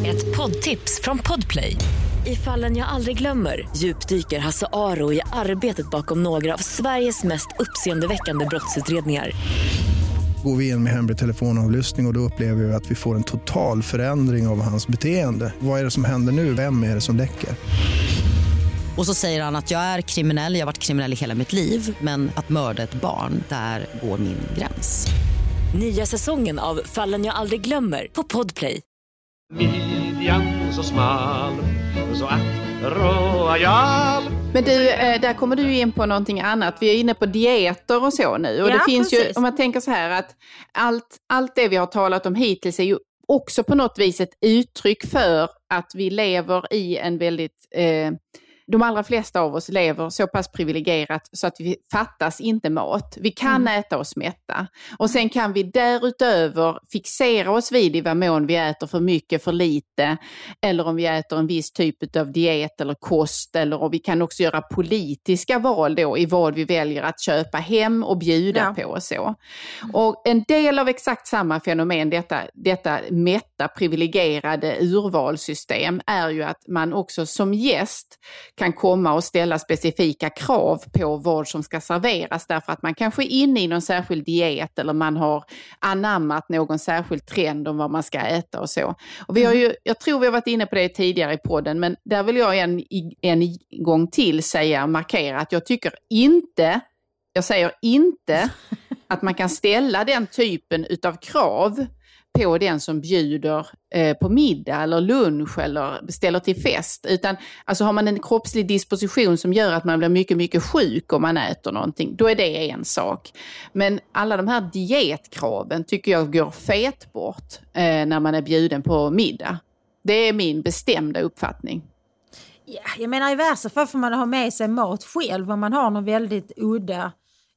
Ett poddtips från Podplay. I fallen jag aldrig glömmer djupdyker Hasse Aro i arbetet bakom några av Sveriges mest uppseendeväckande brottsutredningar. Går vi in med hemlig telefonavlyssning och, och då upplever vi att vi får en total förändring av hans beteende. Vad är det som händer nu? Vem är det som läcker? Och så säger han att jag är kriminell, jag har varit kriminell i hela mitt liv men att mörda ett barn, där går min gräns. Nya säsongen av Fallen jag aldrig glömmer på Podplay. Midjan så smal så att royal Men du, eh, där kommer du ju in på någonting annat. Vi är inne på dieter och så nu. Och Ja, det finns ju, precis. om man tänker så här att allt, allt det vi har talat om hittills är ju också på något vis ett uttryck för att vi lever i en väldigt eh, de allra flesta av oss lever så pass privilegierat så att vi fattas inte mat. Vi kan äta oss mätta. Och sen kan vi därutöver fixera oss vid i vad mån vi äter för mycket, för lite, eller om vi äter en viss typ av diet eller kost, eller och vi kan också göra politiska val då i vad vi väljer att köpa hem och bjuda Ja. på och så. Och en del av exakt samma fenomen, detta, detta mätta, privilegierade urvalssystem, är ju att man också som gäst kan komma och ställa specifika krav på vad som ska serveras därför att man kanske är inne i någon särskild diet eller man har anammat någon särskild trend om vad man ska äta och så. Och vi har ju, jag tror vi har varit inne på det tidigare i podden, men där vill jag en, en gång till säga, markera att jag tycker inte, jag säger inte, att man kan ställa den typen utav krav på den som bjuder eh, på middag eller lunch eller beställer till fest. Utan alltså har man en kroppslig disposition som gör att man blir mycket, mycket sjuk om man äter någonting, då är det en sak. Men alla de här dietkraven tycker jag går fet bort eh, när man är bjuden på middag. Det är min bestämda uppfattning. Ja, jag menar i värsta fall får man ha med sig mat själv om man har någon väldigt udda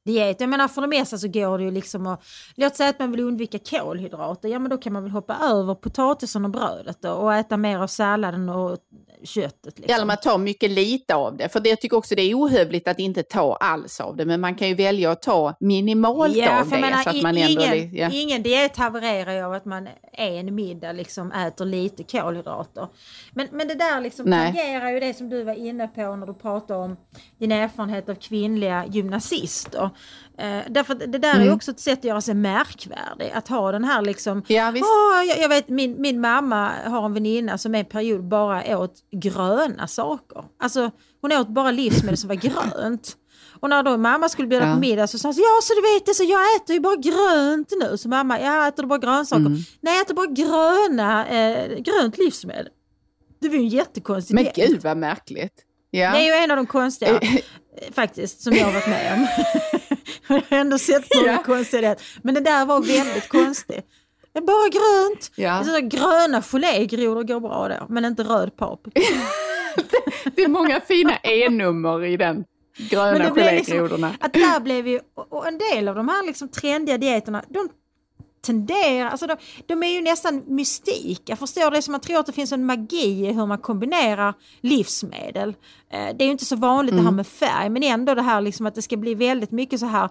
diet. Jag menar för det mesta så går det ju liksom att, låt säga att man vill undvika kolhydrater, ja men då kan man väl hoppa över potatisen och brödet då, och äta mer av salladen och köttet. Liksom. Eller man tar mycket lite av det. För det, jag tycker också det är ohövligt att inte ta alls av det. Men man kan ju välja att ta minimalt Ja, av det. menar, så att man ändå, ingen, ja. ingen diet havererar ju av att man en middag liksom äter lite kolhydrater. Men, men det där liksom Nej. tangerar ju det som du var inne på när du pratade om din erfarenhet av kvinnliga gymnasister. Eh, därför det där är Mm. också ett sätt att göra sig märkvärdig. Att ha den här liksom, Ja. Åh, jag, jag vet min, min mamma har en väninna som en period bara åt gröna saker. Alltså hon åt bara livsmedel som var grönt. Och när då mamma skulle bjuda Ja. på middag så sa hon så, ja så du vet det, så jag äter ju bara grönt nu. Så mamma, ja äter du bara grönsaker? Mm. Nej jag äter bara gröna, eh, grönt livsmedel. Det var ju en jättekonstig Men gud vad märkligt. Ja. Det är ju en av de konstiga eh, faktiskt som jag har varit med om. jag har ändå sett många Ja. konstiga diet. Men det där var väldigt konstigt. Det är bara grönt. Ja. Så gröna gelégrodor går bra då, men inte röd paprika. Det är många fina E-nummer i den gröna gelégrodorna. liksom, att där blev ju, och en del av de här liksom trendiga dieterna, de tenderar, alltså de, de är ju nästan mystika. Förstår du? Det som man tror att det finns en magi i hur man kombinerar livsmedel. Eh, Det är ju inte så vanligt det här med färg, men ändå det här liksom att det ska bli väldigt mycket så här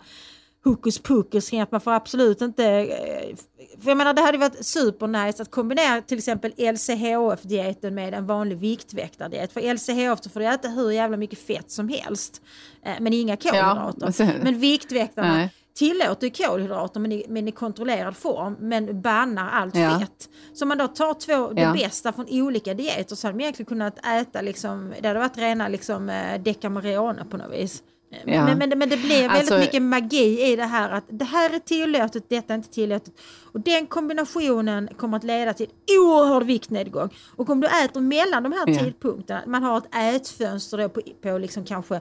hokus pokus kring att man får absolut inte... eh, För jag menar det hade varit supernice att kombinera till exempel LCHF-dieten med en vanlig viktväktardiet. För LCHF så får du äta hur jävla mycket fett som helst. eh, Men inga kolhydrater. sen- men viktväktarna, Nej. Tillåter kolhydrater men i, men i kontrollerad form men bannar allt Ja. fett. Så om man då tar två, det Ja. bästa från olika dieter så hade man egentligen kunnat äta liksom, det hade varit rena liksom eh, Decameron på något vis. Ja. Men, men, men det blir väldigt Alltså- mycket magi i det här att det här är tillåtet, detta är inte tillåtet. Och den kombinationen kommer att leda till oerhörd viktnedgång. Och om du äter mellan de här Ja. tidpunkterna, man har ett ätfönster då på, på liksom kanske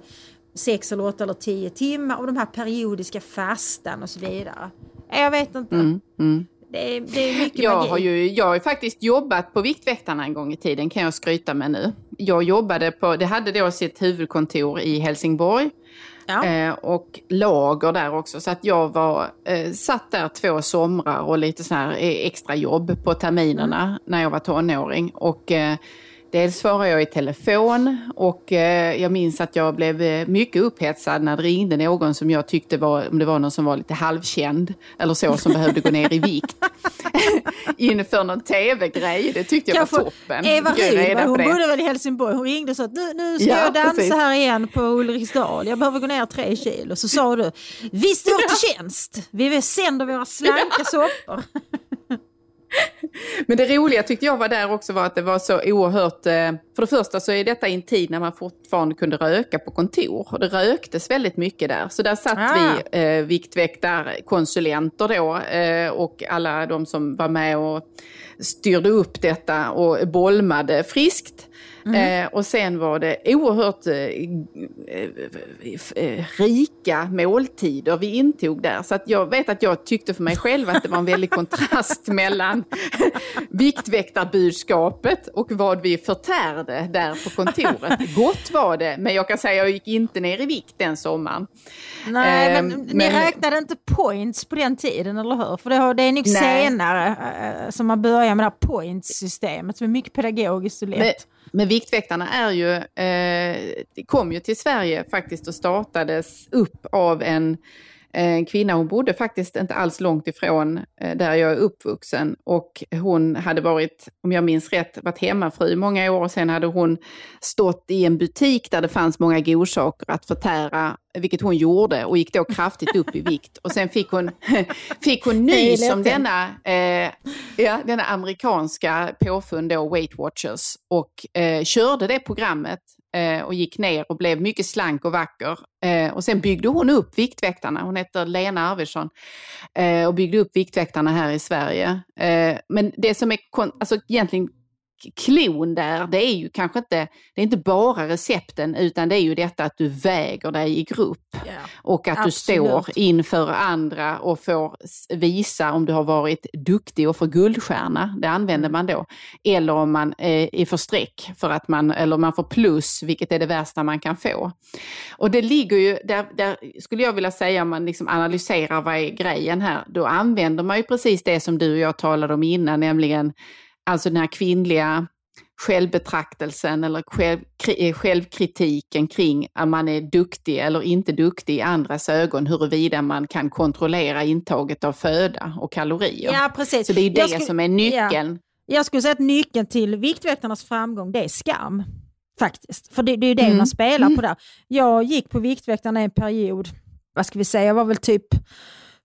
sex eller åtta eller tio timmar och de här periodiska fastan och så vidare. Jag vet inte. Det, är, det är mycket Mm, Jag magi. har ju jag har ju faktiskt jobbat på Viktväktarna en gång i tiden, kan jag skryta med nu. Jag jobbade på, det hade då sitt huvudkontor i Helsingborg Ja. eh, och lager där också. Så att jag var, eh, satt där två somrar och lite så här eh, extra jobb på terminerna Mm. när jag var tonåring. Och, eh, Dels svarade jag i telefon och eh, jag minns att jag blev eh, mycket upphetsad när det ringde någon som jag tyckte var, om det var någon som var lite halvkänd eller så, som behövde gå ner i vikt. Inför någon tv-grej, det tyckte jag Kanske var toppen. Eva på hon bodde väl i Helsingborg, hon ringde och sa att nu, nu ska Ja, jag dansa precis. här igen på Ulriksdal, jag behöver gå ner tre kilo. Så sa du, vi står till tjänst, vi sänder våra slanka soppor. Men det roliga tyckte jag var där också var att det var så oerhört... eh, För det första så är detta i en tid när man fortfarande kunde röka på kontor. Och det röktes väldigt mycket där. Så där satt Ah. vi eh, viktväktarkonsulenter då eh, och alla de som var med och styrde upp detta och bolmade friskt. Eh, och sen var det oerhört eh, eh, rika måltider vi intog där. Så att jag vet att jag tyckte för mig själv att det var en väldig kontrast mellan viktväktarbudskapet och vad vi förtärde där på kontoret. Gott var det, men jag kan säga att jag gick inte ner i vikt den sommaren. Nej, Eh, men, ni men- räknade inte points på den tiden, eller hur? För det, det är nog senare eh, som man börjar med det här points-systemet som är mycket pedagogiskt och lätt. Men, men Viktväktarna är ju, eh, kom ju till Sverige faktiskt och startades upp av en, en kvinna. Hon bodde faktiskt inte alls långt ifrån eh, där jag är uppvuxen. Och hon hade varit, om jag minns rätt, varit hemmafru i många år. Sen hade hon stått i en butik där det fanns många godsaker att förtära, vilket hon gjorde och gick då kraftigt upp i vikt. Och sen fick hon, fick hon nys om denna, eh, ja, denna amerikanska påfund då, Weight Watchers, och eh, körde det programmet eh, Eh, och gick ner och blev mycket slank och vacker. Eh, och sen byggde hon upp Viktväktarna, hon heter Lena Arvidsson, eh, och byggde upp Viktväktarna här i Sverige. Eh, men det som är kon- alltså egentligen klon där, det är ju kanske inte, det är inte bara recepten utan det är ju detta att du väger dig i grupp Ja. och att Absolut. du står inför andra och får visa om du har varit duktig och får guldstjärna, det använder Mm. man då. Eller om man eh, är för streck för att man, eller man får plus, vilket är det värsta man kan få. Och det ligger ju, där, där skulle jag vilja säga om man liksom analyserar vad är grejen här, då använder man ju precis det som du och jag talade om innan, nämligen alltså den här kvinnliga självbetraktelsen eller själv, eh, självkritiken kring att man är duktig eller inte duktig i andras ögon, huruvida man kan kontrollera intaget av föda och kalorier. Ja, precis. Så det är det skulle- som är nyckeln. Jag skulle säga att nyckeln till Viktväktarnas framgång det är skam. Faktiskt. För det, det är ju det Mm. man spelar på där. Jag gick på Viktväktarna en period, vad ska vi säga, jag var väl typ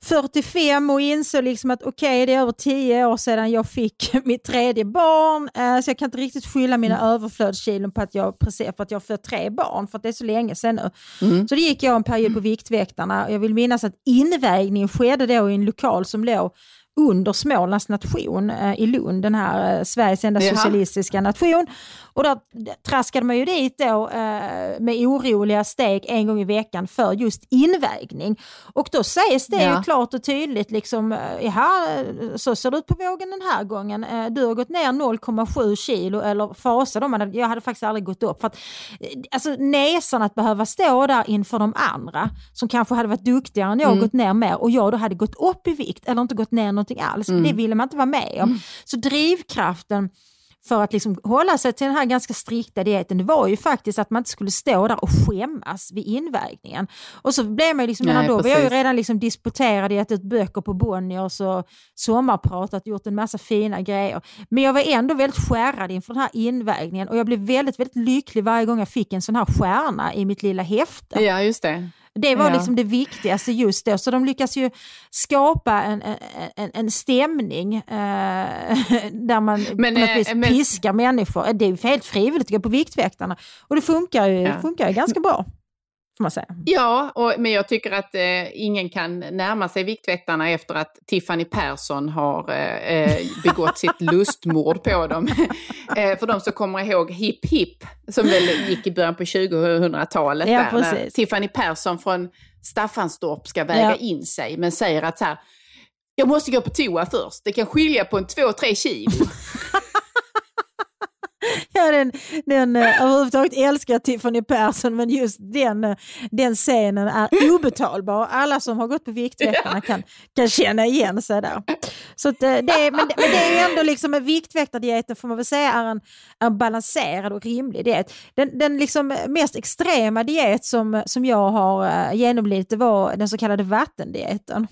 45 och insåg liksom att okej, det är över 10 år sedan jag fick mitt tredje barn. Eh, så jag kan inte riktigt skylla mina Mm. överflödskilon på att jag, precis, för att jag fött tre barn, för att det är så länge sedan nu. Mm. Så det gick jag en period på Viktväktarna. Jag vill minnas att invägningen skedde då i en lokal som låg under Smålands nation eh, i Lund, den här eh, Sveriges enda Jaha. socialistiska nation. Och där traskade man ju dit då eh, med oroliga steg en gång i veckan för just invägning. Och då sägs det Ja. ju klart och tydligt, liksom, eh, så ser det ut på vågen den här gången. Du har gått ner 0,7 kilo eller fasa man- jag hade faktiskt aldrig gått upp. För att, alltså näsan att behöva stå där inför de andra som kanske hade varit duktigare än jag och gått ner mer och jag då hade gått upp i vikt eller inte gått ner någonting alls. Det ville man inte vara med om. Så drivkraften för att liksom hålla sig till den här ganska strikta dieten, det var ju faktiskt att man inte skulle stå där och skämmas vid invägningen. Och så blev man ju liksom, Nej, då var jag ju redan liksom disputerad, gett ut böcker på Bonniers och sommarpratat, gjort en massa fina grejer. Men jag var ändå väldigt skärrad inför den här invägningen och jag blev väldigt, väldigt lycklig varje gång jag fick en sån här stjärna i mitt lilla häfte. Ja, just det. Det var Ja. liksom det viktigaste just då. Så de lyckas ju skapa en, en, en stämning eh, där man Men, på något eh, vis men- piskar människor. Det är ju helt frivilligt att gå på Viktväktarna. Och det funkar ju, Ja. funkar ju ganska bra. Får man säga. Ja, och, men jag tycker att eh, ingen kan närma sig Viktväktarna efter att Tiffany Persson har eh, eh, begått sitt lustmord på dem. eh, för de som kommer ihåg Hipp Hipp, som väl gick i början på 2000-talet. Ja, där, när. Tiffany Persson från Staffanstorp ska väga Ja. in sig, men säger att så här, jag måste gå på toa först, det kan skilja på en 2-3 kilo. Ja, den, den, eh, överhuvudtaget älskar jag Tiffany Persson men just den, eh, den scenen är obetalbar. Alla som har gått på Viktväktarna kan, kan känna igen sig där. Så eh, det, men, det- men det är ändå liksom en Viktväktardieten får man väl säga är en, en balanserad och rimlig diet. Den, den liksom mest extrema diet som, som jag har genomlidit det var den så kallade vattendieten.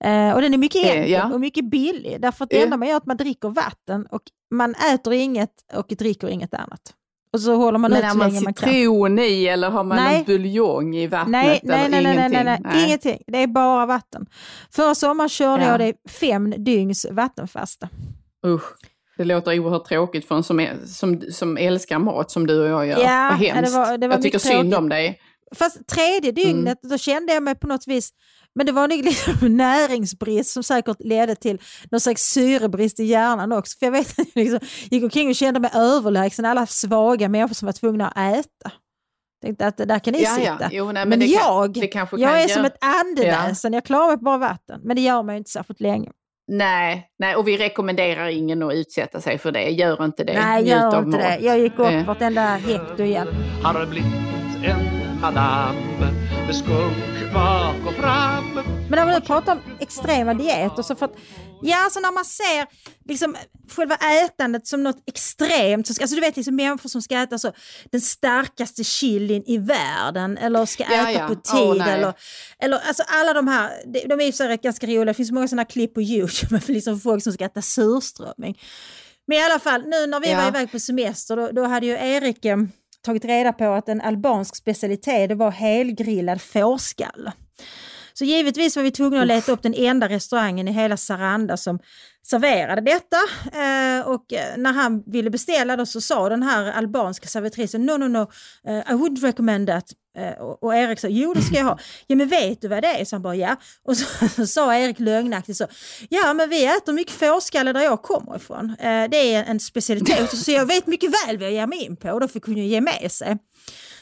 Eh, och den är mycket enkel ja. och mycket billig därför att det enda man gör är att man dricker vatten och man äter inget och dricker inget annat. Och så håller man Men ut har så man länge man kan. citron i eller har man Nej. någon buljong i vattnet? Nej, nej, nej, nej, nej, nej, nej, ingenting. Det är bara vatten. Förra sommaren körde Ja. jag det fem dygns vattenfasta. Usch, det låter oerhört tråkigt för en som, är, som, som älskar mat som du och jag gör. Ja, Vad ja, hemskt. det var- det var jag tycker synd tråkigt. om dig. Fast tredje dygnet, då kände jag mig på något vis, men det var nog liksom näringsbrist som säkert ledde till någon slags syrebrist i hjärnan också. För jag vet att jag liksom gick omkring och kände mig överlägsen alla svaga människor som var tvungna att äta. Tänkte att där kan ni Ja, ja. sitta. Jo, nej, men men det kan- jag, det kanske jag kan är som göra- ett andeväsen, jag klarar mig på bara vatten. Men det gör man ju inte särskilt länge. Nej, nej, och vi rekommenderar ingen att utsätta sig för det. Gör inte det. Nej, Njut gör inte det. mat. Jag gick upp Eh, vartenda hekto igen. Har blivit en madam med skunk bak och fram Men när vi nu pratar om extrema dieter så för att, ja alltså när man ser liksom själva ätandet som något extremt, så ska, alltså du vet liksom människor som ska äta så den starkaste chilin i världen eller ska Ja, äta ja. på tid nej. eller, eller alltså alla de här, de, de är ju så här ganska roliga, det finns många sådana klipp på Youtube för liksom folk som ska äta surströmming. Men i alla fall, nu när vi Ja. var iväg på semester då, då hade ju Erik tagit reda på att en albansk specialitet var helgrillad fårskalle. Så givetvis var vi tvungna att leta upp den enda restaurangen i hela Saranda som serverade detta. Eh, och eh, när han ville beställa då så sa den här albanska servitrisen no, no, no, eh, I wouldn't recommend that. Eh, och, och Erik sa jo det ska jag ha. Ja men vet du vad det är? Så han bara ja. Och så, så sa Erik lögnaktigt så ja men vi äter mycket fårskalle där jag kommer ifrån. Eh, det är en specialitet så jag vet mycket väl vad jag ger mig in på och då fick hon ju ge med sig.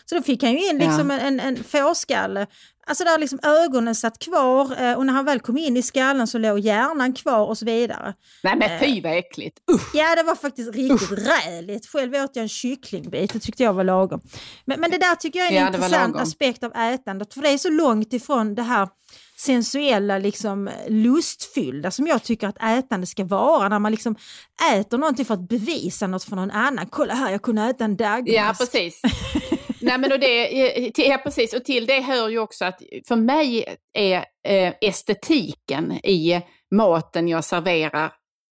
Så då fick han ju in liksom Ja. en, en, en fårskalle, alltså där liksom ögonen satt kvar eh, och när han väl kom in i skallen så låg hjärnan kvar och så vidare. Nej men fy vad äckligt. Usch. Ja, det var faktiskt riktigt räligt. Själv åt jag en kycklingbit, det tyckte jag var lagom. Men, men det där tycker jag är en Ja, intressant aspekt av ätandet, för det är så långt ifrån det här sensuella, liksom lustfyllda som jag tycker att ätande ska vara, när man liksom äter någonting för att bevisa något för någon annan. Kolla här, jag kunde äta en daggmask. Ja, precis. Nej, men och det, eh, till- ja, precis. Och till det hör ju också att för mig är eh, estetiken i maten jag serverar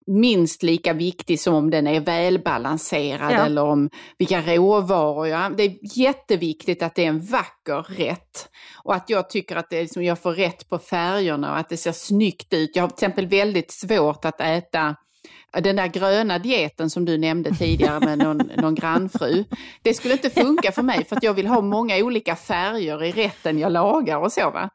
minst lika viktig som om den är välbalanserad Ja. eller om vilka råvaror jag Det är jätteviktigt att det är en vacker rätt och att jag tycker att det liksom, jag får rätt på färgerna och att det ser snyggt ut. Jag har till exempel väldigt svårt att äta den där gröna dieten som du nämnde tidigare med någon, någon grannfru. Det skulle inte funka för mig för att jag vill ha många olika färger i rätten jag lagar och så. Va?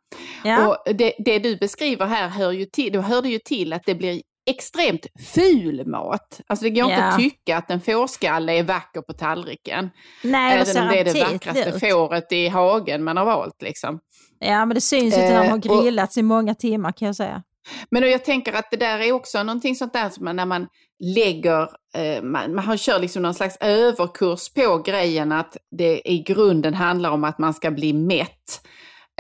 Ja. Och det, det du beskriver här hör ju till, då hör det ju till att det blir extremt ful mat. Alltså det går inte Ja. att tycka att en fårskalle är vacker på tallriken. Nej, Även om det är det vackraste ut. fåret i hagen man har valt. Liksom. Ja, men det syns ju inte när de Eh, har och- grillats i många timmar kan jag säga. Men då jag tänker att det där är också någonting sånt där som man, när man lägger, eh, man, man kör liksom någon slags överkurs på grejen att det i grunden handlar om att man ska bli mätt.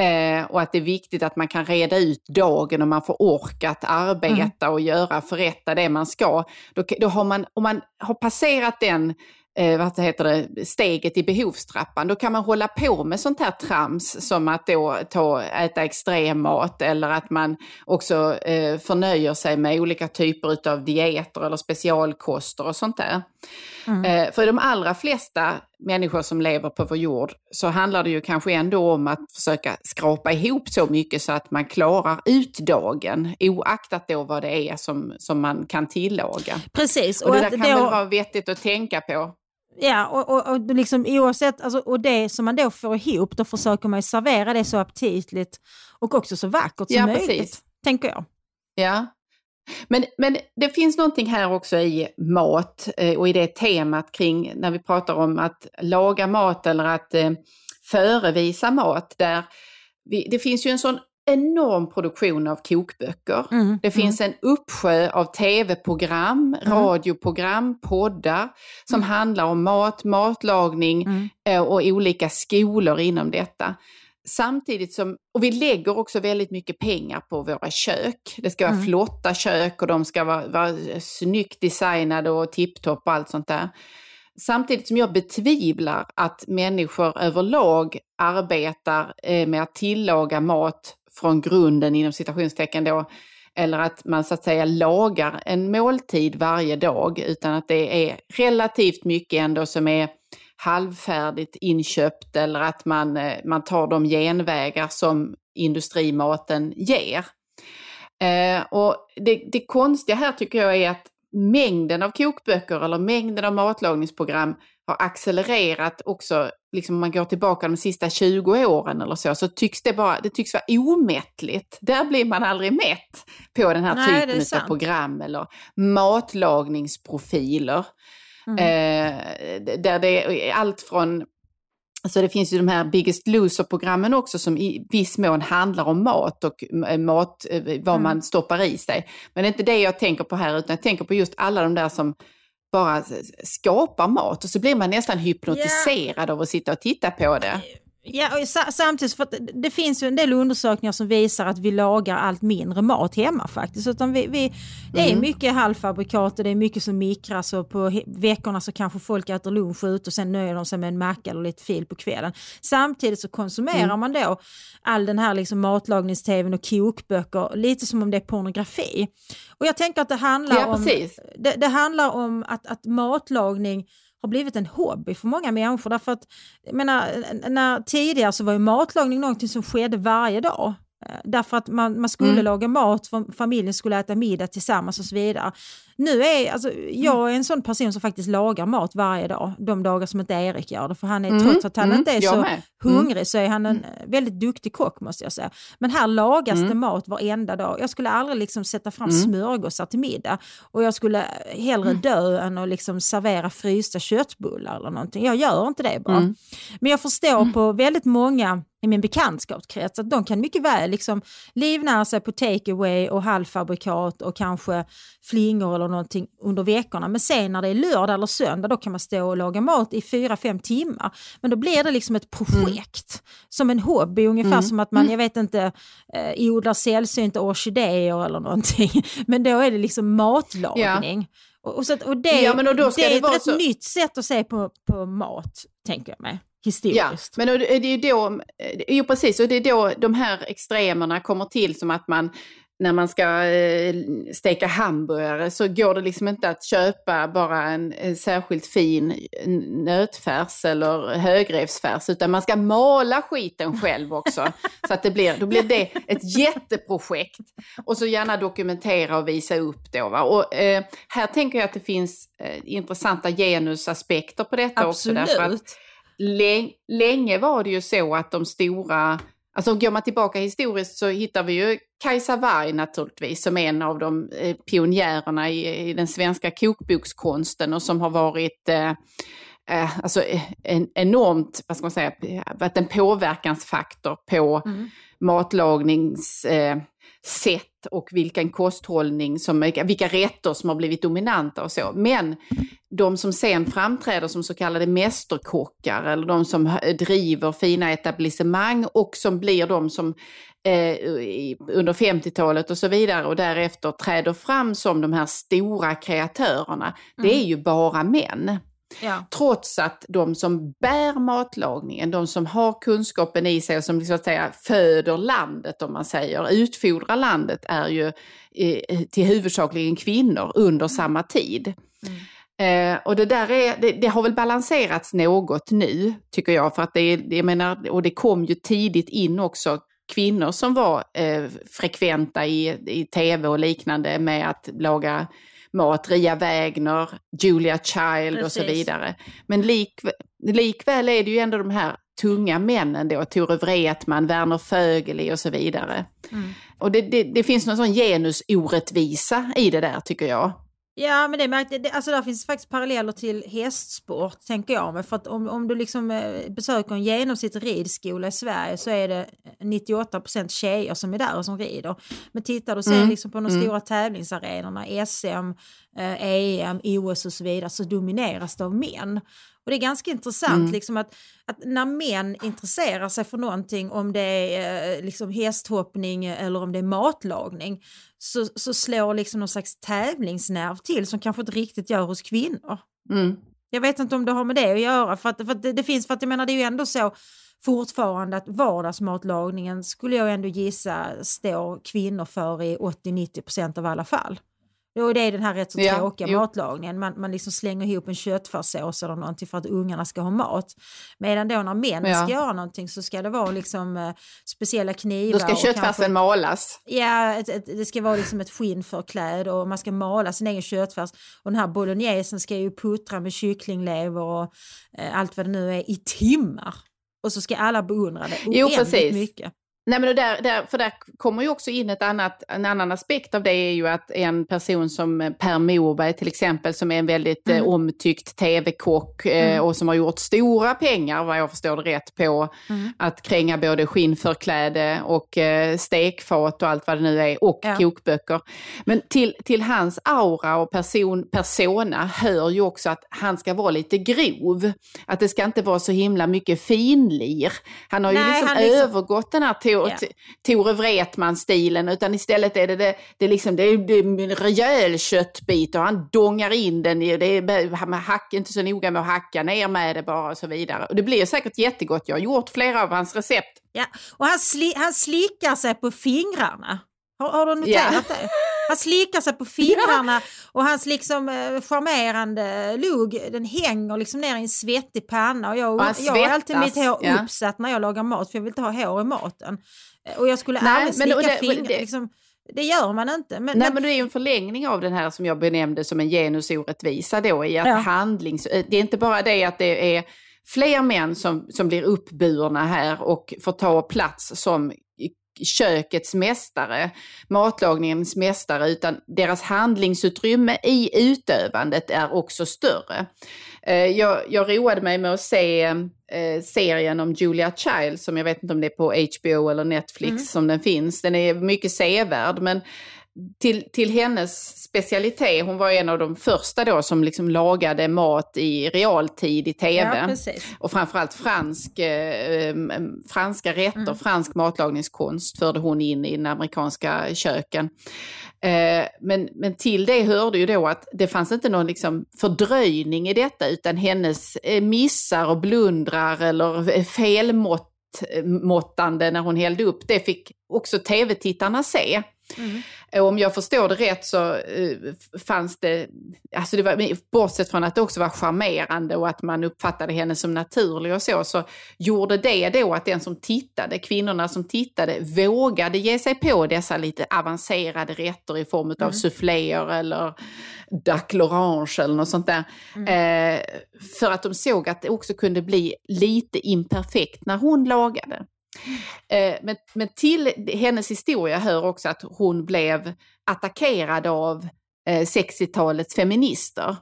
Eh, och att det är viktigt att man kan reda ut dagen och man får orka att arbeta och göra, förrätta det man ska. Då, då har man, om man har passerat den eh, vad heter det, steget i behovstrappan, då kan man hålla på med sånt här trams som att då ta, äta extremmat eller att man också eh, förnöjer sig med olika typer av dieter eller specialkoster och sånt där. Mm. Eh, för de allra flesta människor som lever på vår jord så handlar det ju kanske ändå om att försöka skrapa ihop så mycket så att man klarar ut dagen, oaktat då vad det är som, som man kan tillaga. Precis. Och, det där kan då- väl vara vettigt att tänka på. Ja, och, och, och liksom oavsett, alltså, och det som man då får ihop, då försöker man ju servera det så aptitligt och också så vackert som Ja, möjligt, precis. tänker jag. Ja. Men, men det finns någonting här också i mat eh, och i det temat kring när vi pratar om att laga mat eller att eh, förevisa mat. Där vi, det finns ju en sån enorm produktion av kokböcker. Mm, Det finns en uppsjö av tv-program, radioprogram, poddar som handlar om mat, matlagning Mm. eh, och olika skolor inom detta. Samtidigt som, och vi lägger också väldigt mycket pengar på våra kök. Det ska vara Mm. flotta kök och de ska vara, vara snyggt designade och tipptopp och allt sånt där. Samtidigt som jag betvivlar att människor överlag arbetar eh, med att tillaga mat från grunden inom citationstecken då, eller att man så att säga lagar en måltid varje dag, utan att det är relativt mycket ändå som är halvfärdigt inköpt eller att man, eh, man tar de genvägar som industrimaten ger. Eh, och det, det konstiga här tycker jag är att mängden av kokböcker eller mängden av matlagningsprogram har accelererat också, liksom om man går tillbaka de sista 20 åren eller så, så tycks det bara, det tycks vara omättligt. Där blir man aldrig mätt på den här Nej, typen av program eller matlagningsprofiler. Mm. Eh, där det är allt från, alltså det finns ju de här Biggest Loser-programmen också som i viss mån handlar om mat och eh, mat, eh, vad Mm. man stoppar i sig. Men det är inte det jag tänker på här, utan jag tänker på just alla de där som bara skapar mat och så blir man nästan hypnotiserad av att sitta och titta på det. Ja, samtidigt för det- finns ju en del undersökningar som visar att vi lagar allt mindre mat hemma faktiskt. Utan vi, vi, det är Mm. mycket halvfabrikat och det är mycket som mikras och på veckorna så kanske folk äter lunch ut och sen nöjer de sig med en macka eller lite fil på kvällen. Samtidigt så konsumerar Mm. man då all den här liksom matlagningstvn och kokböcker lite som om det är pornografi. Och jag tänker att det handlar Ja, om det, det handlar om att, att matlagning har blivit en hobby för många människor. Därför att, jag menar, när, tidigare så var ju matlagning någonting som skedde varje dag. Eh, Därför att man, man skulle Mm. laga mat, familjen skulle äta middag tillsammans och så vidare. Nu är, alltså, jag är en sån person som faktiskt lagar mat varje dag, de dagar som inte Erik gör det. För han är, Mm, trots att han mm, inte är jag så med. Mm. hungrig så är han en eh, väldigt duktig kock måste jag säga. Men här lagas Mm. det mat varenda dag. Jag skulle aldrig liksom sätta fram Mm. smörgåsar till middag och jag skulle hellre dö än att liksom servera frysta köttbullar eller någonting. Jag gör inte det bara. Mm. Men jag förstår på väldigt många i min bekantskapskrets att de kan mycket väl liksom livnära sig på takeaway och halvfabrikat och kanske flingor eller någonting under veckorna. Men sen när det är lördag eller söndag då kan man stå och laga mat i fyra fem timmar. Men då blir det liksom ett projekt, som en hobby, ungefär Mm. som att man, jag vet inte, eh, odlar sällsynta orkidéer eller någonting. Men då är det liksom matlagning. Och, och, så, att- och det, Ja, men och det är det ett så- nytt sätt att se på, på mat, tänker jag mig. Ja, Historiskt. men och det är ju då, jo precis, och det är då de här extremerna kommer till som att man när man ska eh, steka hamburgare så går det liksom inte att köpa bara en, en särskilt fin nötfärs eller högrevsfärs utan man ska mala skiten själv också. så att det blir, då blir det ett jätteprojekt. Och så gärna dokumentera och visa upp då. Va? Och, eh, här tänker jag att det finns eh, intressanta genusaspekter på detta också. Därför att, Absolut. Länge var det ju så att de stora, alltså går man tillbaka historiskt så hittar vi ju Kajsa Warg naturligtvis som en av de eh, pionjärerna i, i den svenska kokbokskonsten och som har varit eh, eh, alltså eh, en enormt, vad ska man säga, varit en påverkansfaktor på Mm. matlagningssätt sätt och vilken kosthållning, som, vilka rätter som har blivit dominanta och så. Men de som sen framträder som så kallade mästerkockar eller de som driver fina etablissemang och som blir de som eh, under 50-talet och så vidare och därefter träder fram som de här stora kreatörerna, det är ju bara män. Ja. Trots att de som bär matlagningen, de som har kunskapen i sig och som så att säga föder landet om man säger, utfodrar landet är ju eh, till huvudsakligen kvinnor under samma tid. Eh, och det där är, det, det, har väl balanserats något nu, tycker jag, för att det, det, jag menar, och det kom ju tidigt in också kvinnor som var eh, frekventa i, i tv och liknande med att laga mat, Ria Wägner, Julia Child Precis. och så vidare. Men lik, likväl är det ju ändå de här tunga männen då, Tore Wretman, Werner Fögeli och så vidare. Mm. Och det, det, det, finns någon sån genusorättvisa i det där tycker jag. Ja, men det märkte, det, alltså där finns faktiskt paralleller till hästsport, tänker jag. Men för att om, om du liksom eh, besöker en genomsnittlig ridskola i Sverige så är det 98% tjejer som är där och som rider. Men tittar du sen mm. liksom på de mm. stora tävlingsarenorna, SM, eh, EM, OS och så vidare, så domineras det av män. Och det är ganska intressant mm. liksom att, att när män intresserar sig för någonting, om det är eh, liksom hästhoppning eller om det är matlagning, så, så slår liksom någon slags tävlingsnerv till som kanske inte riktigt gör hos kvinnor. Mm. Jag vet inte om det har med det att göra, för att, för att det, det, finns, för att jag menar det är ju ändå så fortfarande att vardagsmatlagningen skulle jag ändå gissa står kvinnor för i 80-90% av alla fall. Det är den här rätt så ja, tråkiga jo. matlagningen. Man, man liksom slänger ihop en köttfärssås eller någonting för att ungarna ska ha mat. Medan då när män ja. ska göra någonting så ska det vara liksom uh, speciella knivar. Då ska köttfärsen malas. Ja, ett, ett, det ska vara liksom ett skinnförkläde och man ska mala sin egen köttfärs. Och den här bolognesen ska ju puttra med kycklinglever och uh, allt vad det nu är i timmar. Och så ska alla beundra det oändligt jo, precis. mycket. Nej, men där, där, för där kommer ju också in ett annat, en annan aspekt av det är ju att en person som Per Morberg till exempel som är en väldigt eh, mm. eh, omtyckt tv-kock eh, mm. och som har gjort stora pengar vad jag förstår det rätt på mm. att kränga både skinnförkläde och eh, stekfat och allt vad det nu är och ja. kokböcker. Men till, till hans aura och person, persona hör ju också att han ska vara lite grov. Att det ska inte vara så himla mycket finlir. Han har ju Nej, liksom, liksom övergått den här yeah. Tore Wretman-stilen, utan istället är det, det, det, liksom, det är en rejäl köttbit och han dongar in den i, det är med hack, inte så noga med att hacka ner med det bara och så vidare. Och det blir säkert jättegott, jag har gjort flera av hans recept. Ja, och han, sli, han slickar sig på fingrarna. Har, har du noterat yeah. det? Han slickar sig på fingrarna och hans liksom eh, charmerande lugg den hänger liksom ner i en svettig panna. Och jag, och jag har alltid mitt hår ja. uppsatt när jag lagar mat för jag vill inte ha hår i maten. Eh, och jag skulle Nej, aldrig slicka men, det, fingrar. Det, liksom, det gör man inte. Men, Nej, men det är ju en förlängning av den här som jag benämnde som en genusorättvisa då i att ja. handlings... Eh, det är inte bara det att det är fler män som, som blir uppburna här och får ta plats som kökets mästare, matlagningens mästare, utan deras handlingsutrymme i utövandet är också större. Eh, jag, jag roade mig med att se eh, serien om Julia Child, som jag vet inte om det är på HBO eller Netflix mm. som den finns. Den är mycket sevärd, men till, till hennes specialitet, hon var en av de första då som liksom lagade mat i realtid i tv. Ja, och framförallt fransk, eh, franska rätter, mm. fransk matlagningskonst förde hon in i den amerikanska köken. Eh, men, men till det hörde ju då att det fanns inte någon liksom fördröjning i detta utan hennes eh, missar och blundrar eller felmåttande när hon hällde upp, det fick också tv-tittarna se. Mm. Om jag förstår det rätt så uh, fanns det, alltså det var, bortsett från att det också var charmerande och att man uppfattade henne som naturlig och så, så gjorde det då att den som tittade, kvinnorna som tittade, vågade ge sig på dessa lite avancerade rätter i form av mm. souffléer eller duck l'orange eller något sånt där. Mm. Uh, för att de såg att det också kunde bli lite imperfekt när hon lagade. Eh, men, men till hennes historia hör också att hon blev attackerad av 60-talets eh, feminister.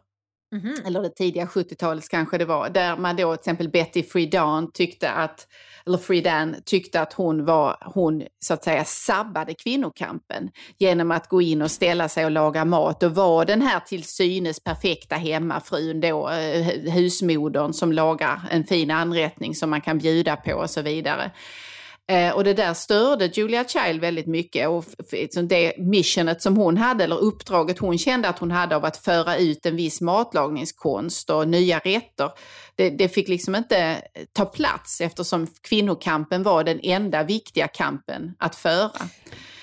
Mm -hmm. Eller det tidiga 70-talets kanske det var, där man då till exempel Betty Friedan tyckte att, eller Friedan tyckte att hon var, hon så att säga sabbade kvinnokampen genom att gå in och ställa sig och laga mat och vara den här till synes perfekta hemmafrun då, eh, husmodern som lagar en fin anrättning som man kan bjuda på och så vidare. Eh, och det där störde Julia Child väldigt mycket och liksom det missionet som hon hade, eller uppdraget hon kände att hon hade av att föra ut en viss matlagningskonst och nya rätter, det, det fick liksom inte ta plats eftersom kvinnokampen var den enda viktiga kampen att föra.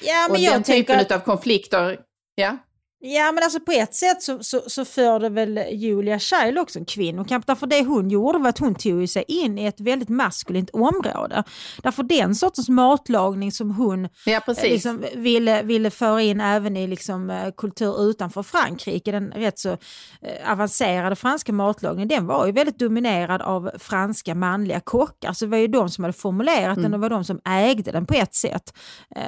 Ja, men och jag den typen tänker... av konflikter, ja. Ja men alltså på ett sätt så, så, så förde väl Julia Child också en kvinnokamp. Därför det hon gjorde var att hon tog sig in i ett väldigt maskulint område. Därför den sortens matlagning som hon Ja, eh, liksom ville, ville föra in även i liksom, eh, kultur utanför Frankrike, den rätt så eh, avancerade franska matlagningen, den var ju väldigt dominerad av franska manliga kockar. Så det var ju de som hade formulerat den och var de som ägde den på ett sätt.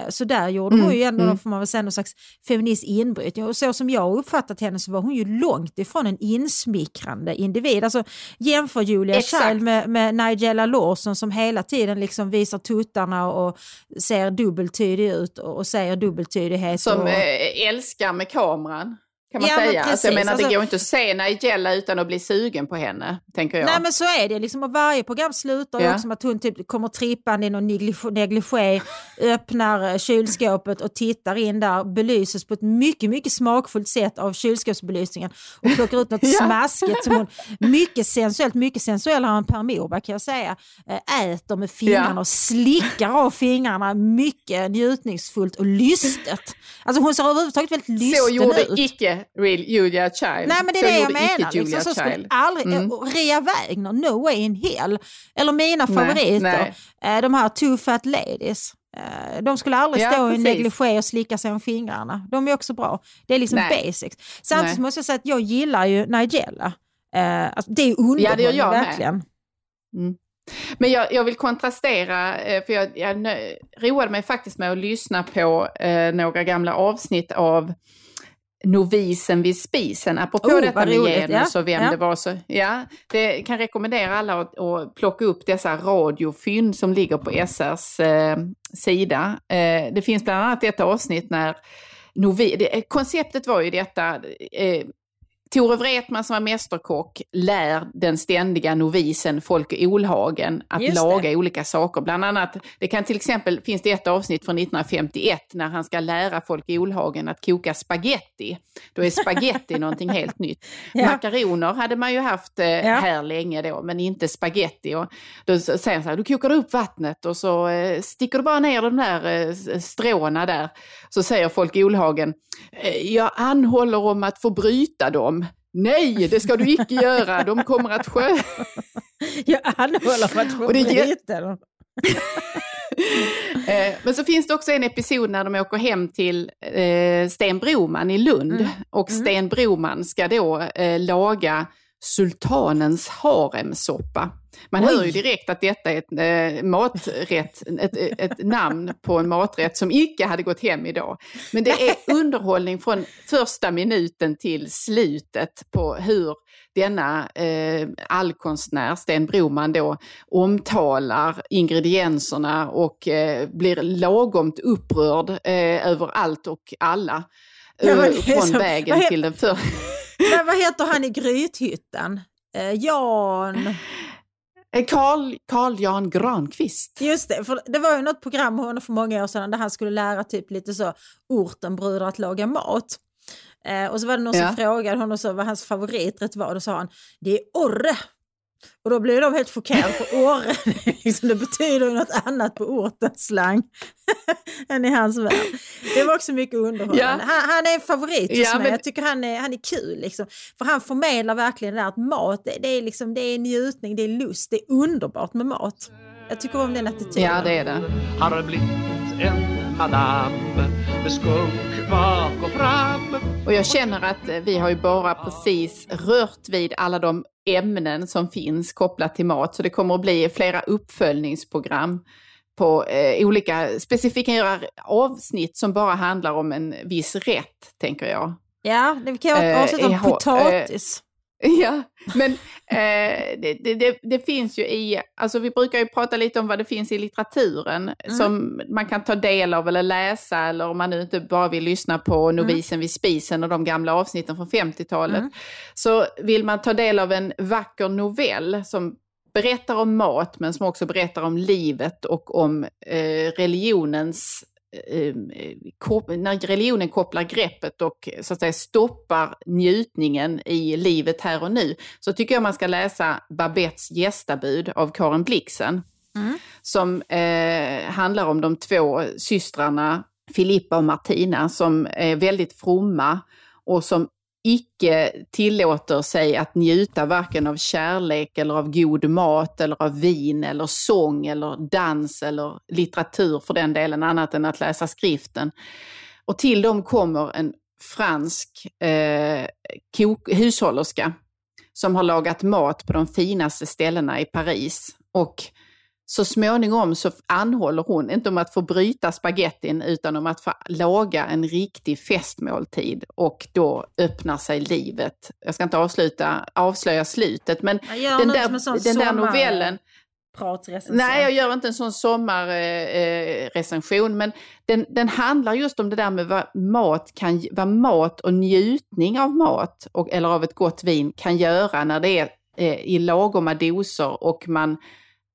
Så där gjorde hon ju ändå, får man väl säga, någon slags feminist inbrytning. Så som jag uppfattat henne så var hon ju långt ifrån en insmickrande individ. Alltså jämför Julia Exakt. Child med, med Nigella Lawson som hela tiden liksom visar tuttarna och ser dubbeltydig ut och, och säger dubbeltydighet. Som och, eh, älskar med kameran. Kan man Ja, men säga. Alltså, jag precis. menar, det Alltså- går inte att se Nigella utan att bli sugen på henne, tänker jag. Nej men så är det, liksom, och varje program slutar ju Ja. också med att hon typ kommer trippande i någon neglig- negligé, öppnar eh, kylskåpet och tittar in där, belyses på ett mycket, mycket smakfullt sätt av kylskåpsbelysningen och plockar ut något Ja. smaskigt som hon, mycket sensuellt, mycket sensuellare än Per Morberg kan jag säga, eh, äter med fingrarna Ja. och slickar av fingrarna mycket njutningsfullt och lystet. Alltså hon ser överhuvudtaget väldigt lysten så gjorde ut. icke real Julia Child. Nej men det är så det jag menar. Liksom, Julia så skulle Child. aldrig, Mm. Rea Wägner, no way in hell. Eller mina Nej, favoriter, eh, de här Two Fat Ladies. Eh, De skulle aldrig Ja, stå i en precis. negligé och slicka sig om fingrarna. De är också bra. Det är liksom Nej. basics. Samtidigt Nej. måste jag säga att jag gillar ju Nigella. Eh, alltså, det är underhållning Ja, det gör jag verkligen. Men jag, jag vill kontrastera, för jag, jag roade mig faktiskt med att lyssna på eh, några gamla avsnitt av Novisen vid spisen, apropå Oh, detta med roligt, genus ja, och vem ja. det var. Så, ja, det kan rekommendera alla att, att plocka upp dessa radiofynd som ligger på SRs eh, sida. Eh, det finns bland annat ett avsnitt när Novi, det, konceptet var ju detta, eh, Tore Wretman som var mästerkock lär den ständiga novisen Folke Olhagen att Just det. laga olika saker. Bland annat, det kan till exempel, finns det ett avsnitt från 1951 när han ska lära Folke Olhagen att koka spaghetti. Då är spaghetti någonting helt nytt. Ja. Makaroner hade man ju haft eh, Ja. här länge då, men inte spaghetti. Och då säger han så här, du kokar upp vattnet och så eh, sticker du bara ner de där eh, stråna där. Så säger Folke Olhagen, eh, jag anhåller om att få bryta dem. Nej, det ska du icke göra, de kommer att sjö... Jag anhåller för att få Och det ger- bryta dem. Eh, Men så finns det också en episod när de åker hem till eh, Sten Broman i Lund. Mm. Och Sten Broman ska då eh, laga sultanens haremsoppa. Man hör ju direkt att detta är ett eh, maträtt, ett, ett namn på en maträtt som icke hade gått hem idag. Men det är underhållning från första minuten till slutet på hur denna eh, allkonstnär, Sten Broman, då omtalar ingredienserna och eh, blir lagomt upprörd eh, över allt och alla. Ja, eh, från som- vägen till den för... Men vad heter han i Grythyttan? Eh, Jan... Eh, Carl, Carl Jan Granqvist. Just det, för det var ju något program honom för många år sedan där han skulle lära typ lite så ortenbröder att laga mat. Eh, och så var det någon Ja. som frågade honom så vad hans favoriträtt var och då sa han det är orre. Och då blev de helt chockerade för orre, liksom, det betyder ju något annat på ortens slang än i hans värld. Det var också mycket underhållande. Ja. Han, han är en favorit hos Ja, mig, men- jag tycker han är, han är kul. Liksom. För han förmedlar verkligen det där att mat, det, det, är liksom, det är njutning, det är lust, det är underbart med mat. Jag tycker om den attityden. Ja, det är det. har blivit en madam med skunk bak och fram. Och jag känner att eh, vi har ju bara precis rört vid alla de ämnen som finns kopplat till mat. Så det kommer att bli flera uppföljningsprogram på eh, olika, göra avsnitt som bara handlar om en viss rätt, tänker jag. Ja, det kan jag Eh, avsluta om eh, potatis. Ja, men eh, det, det, det, finns ju i, alltså vi brukar ju prata lite om vad det finns i litteraturen som man kan ta del av eller läsa eller om man nu inte bara vill lyssna på Novisen vid spisen och de gamla avsnitten från 50-talet. Så vill man ta del av en vacker novell som berättar om mat men som också berättar om livet och om eh, religionens när religionen kopplar greppet och så att säga stoppar njutningen i livet här och nu, så tycker jag man ska läsa Babettes gästabud av Karin Blixen. Som eh, handlar om de två systrarna Filippa och Martina som är väldigt fromma och som icke tillåter sig att njuta varken av kärlek eller av god mat eller av vin eller sång eller dans eller litteratur för den delen annat än att läsa skriften. Och till dem kommer en fransk eh, hushållerska som har lagat mat på de finaste ställena i Paris. Och så småningom så anhåller hon, inte om att få bryta spagettin, utan om att få laga en riktig festmåltid. Och då öppnar sig livet. Jag ska inte avsluta, avslöja slutet, men den där, den där novellen Nej, jag gör inte en sån sommarrecension, eh, men den, den handlar just om det där med vad mat, kan, vad mat och njutning av mat och, eller av ett gott vin kan göra när det är eh, i lagoma doser och man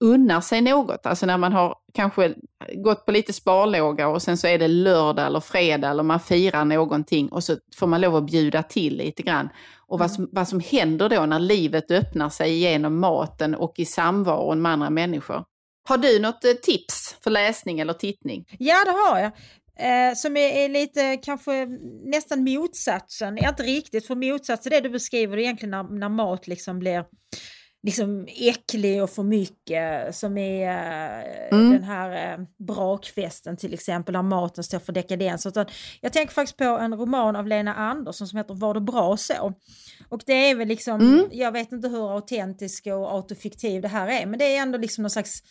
unnar sig något. Alltså när man har kanske gått på lite sparlåga och sen så är det lördag eller fredag eller man firar någonting och så får man lov att bjuda till lite grann. Och vad, som, vad som händer då när livet öppnar sig genom maten och i samvaron med andra människor. Har du något eh, tips för läsning eller tittning? Ja, det har jag. Eh, som är, är, lite kanske nästan motsatsen, inte riktigt för motsatsen det du beskriver egentligen när, när mat liksom blir liksom äcklig och för mycket som är eh, mm. den här eh, brakfesten till exempel där maten står för dekadens. Utan jag tänker faktiskt på en roman av Lena Andersson som heter Var det bra så? Och det är väl liksom, mm. jag vet inte hur autentisk och autofiktiv det här är men det är ändå liksom någon slags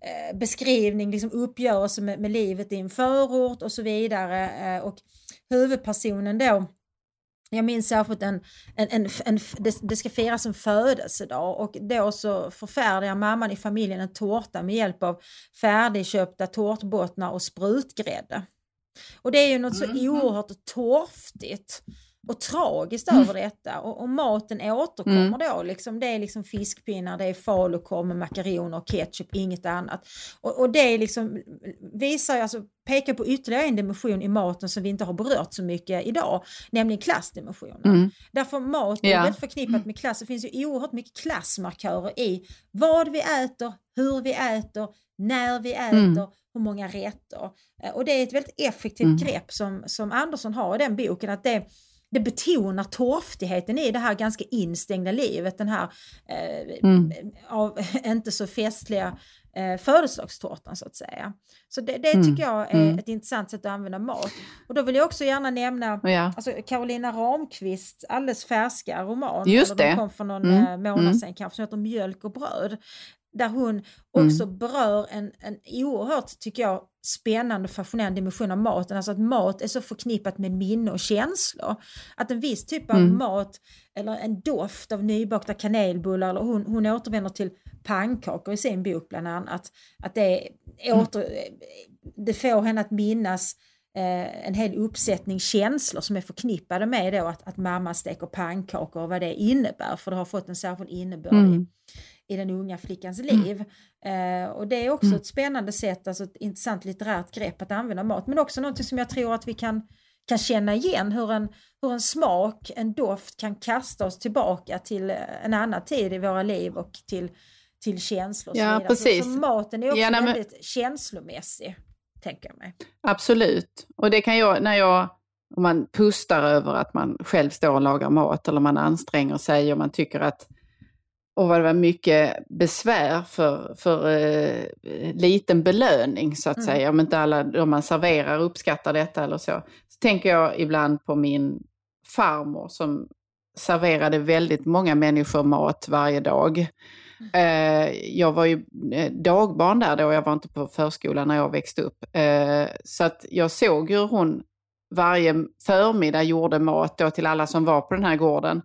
eh, beskrivning, liksom uppgörelse med, med livet i en förort och så vidare. Eh, och huvudpersonen då jag minns särskilt en, en, en, en det, det, ska firas en födelsedag och då så förfärdigar mamman i familjen en tårta med hjälp av färdigköpta tårtbottnar och sprutgrädde. Och det är ju något så mm. oerhört torftigt och tragiskt mm. över detta och, och maten återkommer mm. då. Liksom, det är liksom fiskpinnar, det är falukorv med makaroner och ketchup, inget annat. Och, och det liksom visar, alltså pekar på ytterligare en dimension i maten som vi inte har berört så mycket idag, nämligen klassdimensionen. Mm. Därför mat är ja. väldigt förknippat med klass. Det finns ju oerhört mycket klassmarkörer i vad vi äter, hur vi äter, när vi äter, mm. hur många rätter. Eh, och det är ett väldigt effektivt mm. grepp som, som Andersson har i den boken, att det det betonar torftigheten i det här ganska instängda livet, den här eh, mm. av, inte så festliga eh, födelsedagstårtan så att säga. Så det, det mm. tycker jag är mm. ett intressant sätt att använda mat. Och då vill jag också gärna nämna ja. alltså, Carolina Ramqvists alldeles färska roman, Just det. kom för någon mm. Eh, månad mm. sedan kanske, som heter Mjölk och bröd där hon också mm. berör en, en oerhört, tycker jag, spännande och fascinerande dimension av maten. Alltså att mat är så förknippat med minne och känslor. Att en viss typ av mm. mat eller en doft av nybakta kanelbullar, eller hon, hon återvänder till pannkakor i sin bok bland annat. Att det, mm. åter, det får henne att minnas eh, en hel uppsättning känslor som är förknippade med då att, att mamma steker pannkakor och vad det innebär, för det har fått en särskild innebörd mm i den unga flickans mm. liv. Mm. Eh, och det är också mm. ett spännande sätt, alltså ett intressant litterärt grepp att använda mat, men också något som jag tror att vi kan, kan känna igen, hur en, hur en smak, en doft kan kasta oss tillbaka till en annan tid i våra liv och till, till känslor. Och ja, precis. Så, så maten är också ja, nej, väldigt men... känslomässig, tänker jag mig. Absolut, och det kan jag, när jag om man pustar över att man själv står och lagar mat eller man anstränger sig och man tycker att och vad det var mycket besvär för, för eh, liten belöning så att mm. säga. Om inte alla de man serverar uppskattar detta eller så. Så tänker jag ibland på min farmor som serverade väldigt många människor mat varje dag. Mm. Eh, jag var ju eh, dagbarn där då, jag var inte på förskolan när jag växte upp. Eh, så att jag såg hur hon varje förmiddag gjorde mat då till alla som var på den här gården.